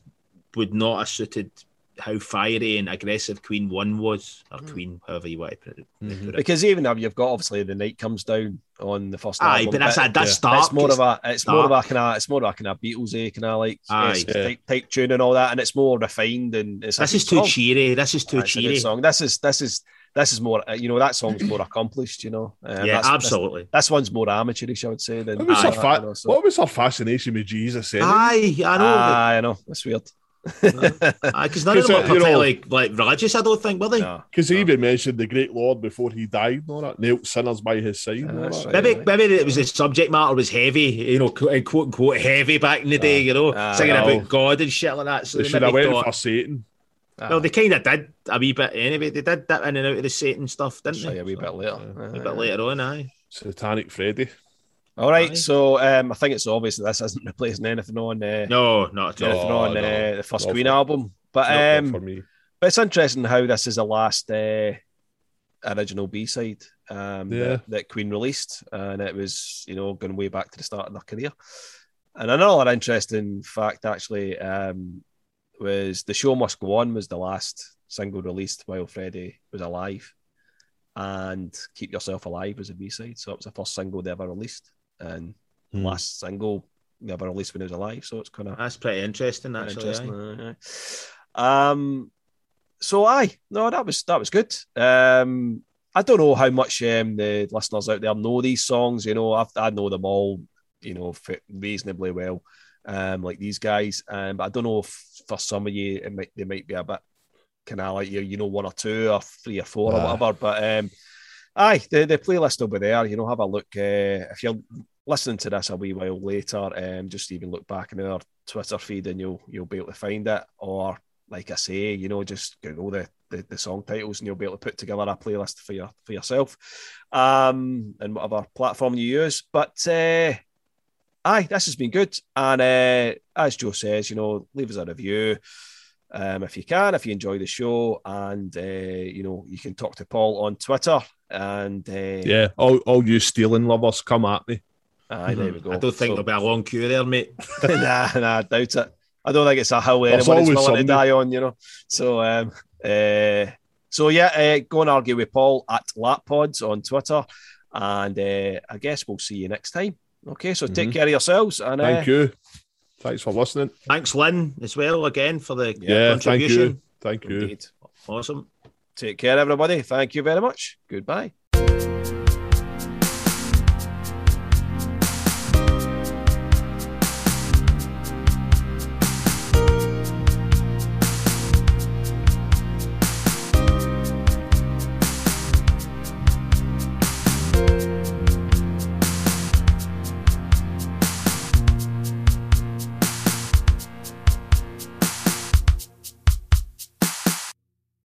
would not have suited how fiery and aggressive Queen One was, or Mm. Queen, however you want to put it. Mhm. put it. Because even now you've got obviously the night comes down on the first Aye, album, but that's a, that's yeah. dark. it's more of a it's more of a dark. kind of it's more of a kind of Beatles kind of like Aye. Yeah. type, type tune and all that, and it's more refined and it's a This good is too song. cheery. This is too Aye, a cheery. song. This is this is this is more uh, you know that song's more accomplished. You know, Um, yeah, that's- absolutely. This, this one's more amateurish, I would say. Than What was, Aye. her fa- you know, so- what was her fascination with Jesus? Anyway? Aye, I know. Aye, I know. That's weird. Uh, because none of them Because, were uh, you know- particularly like religious, I don't think, were they? No. Because he even mentioned the great Lord before he died, and all that. Knelt sinners by his side. and all that's that. right. Maybe, maybe it was the subject matter was heavy, you know, quote quote unquote heavy back in the day, ah. you know, Aye. singing Aye. about God and shit like that. So They they should have went thought, for Satan. well, ah. they kind of did a wee bit anyway. They did that in and out of the Satan stuff, didn't Sorry, they? a wee bit later. A bit later on, aye. Satanic Freddie. All right, Aye. so um, I think it's obvious that this isn't replacing anything on uh, No, not at anything No, on no. uh, the first Not Queen for- album. But Not- not um, for me. but it's interesting how this is the last uh, original B side um, Yeah. that, that Queen released, and it was you know going way back to the start of their career. And another interesting fact actually um, was the show must go on was the last single released while Freddie was alive, and Keep Yourself Alive was a B side, so it was the first single they ever released, and Hmm. last single they ever released when he was alive. So it's kind of That's pretty interesting, Quite actually. interesting, aye, aye. Um, so aye, no, that was that was good. Um, I don't know how much um, the listeners out there know these songs. You know, I've, I know them all. You know, fi- reasonably well. Um, like these guys, um, but I don't know if for some of you it might they might be a bit kind of like you, you know, one or two or three or four or whatever. But um, aye, the the playlist will be there. You know, have a look. Uh, if you're listening to this a wee while later, um, just even look back in our Twitter feed and you'll you'll be able to find it. Or like I say, you know, just Google the the, the song titles and you'll be able to put together a playlist for your for yourself, um, and whatever platform you use. But uh, aye, this has been good. And uh, as Joe says, you know, leave us a review. Um, if you can, if you enjoy the show, and uh, you know, you can talk to Paul on Twitter. And uh, Yeah, all, all you stealing lovers, come at me. aye, there we go. I don't think So- there'll be a long queue there, mate. nah, nah, I doubt it. I don't think it's a hill There's anybody's always willing to die on, you know. So, um, uh, so yeah, uh, go and argue with Paul at Lappods on Twitter, and uh, I guess we'll see you next time. Okay, so take Mhm. care of yourselves, and uh, Thank you. Thanks for listening. Thanks, Lynn, as well, again, for the Yeah, thank contribution. you. Thank you. indeed. Awesome. Take care, everybody. Thank you very much. Goodbye.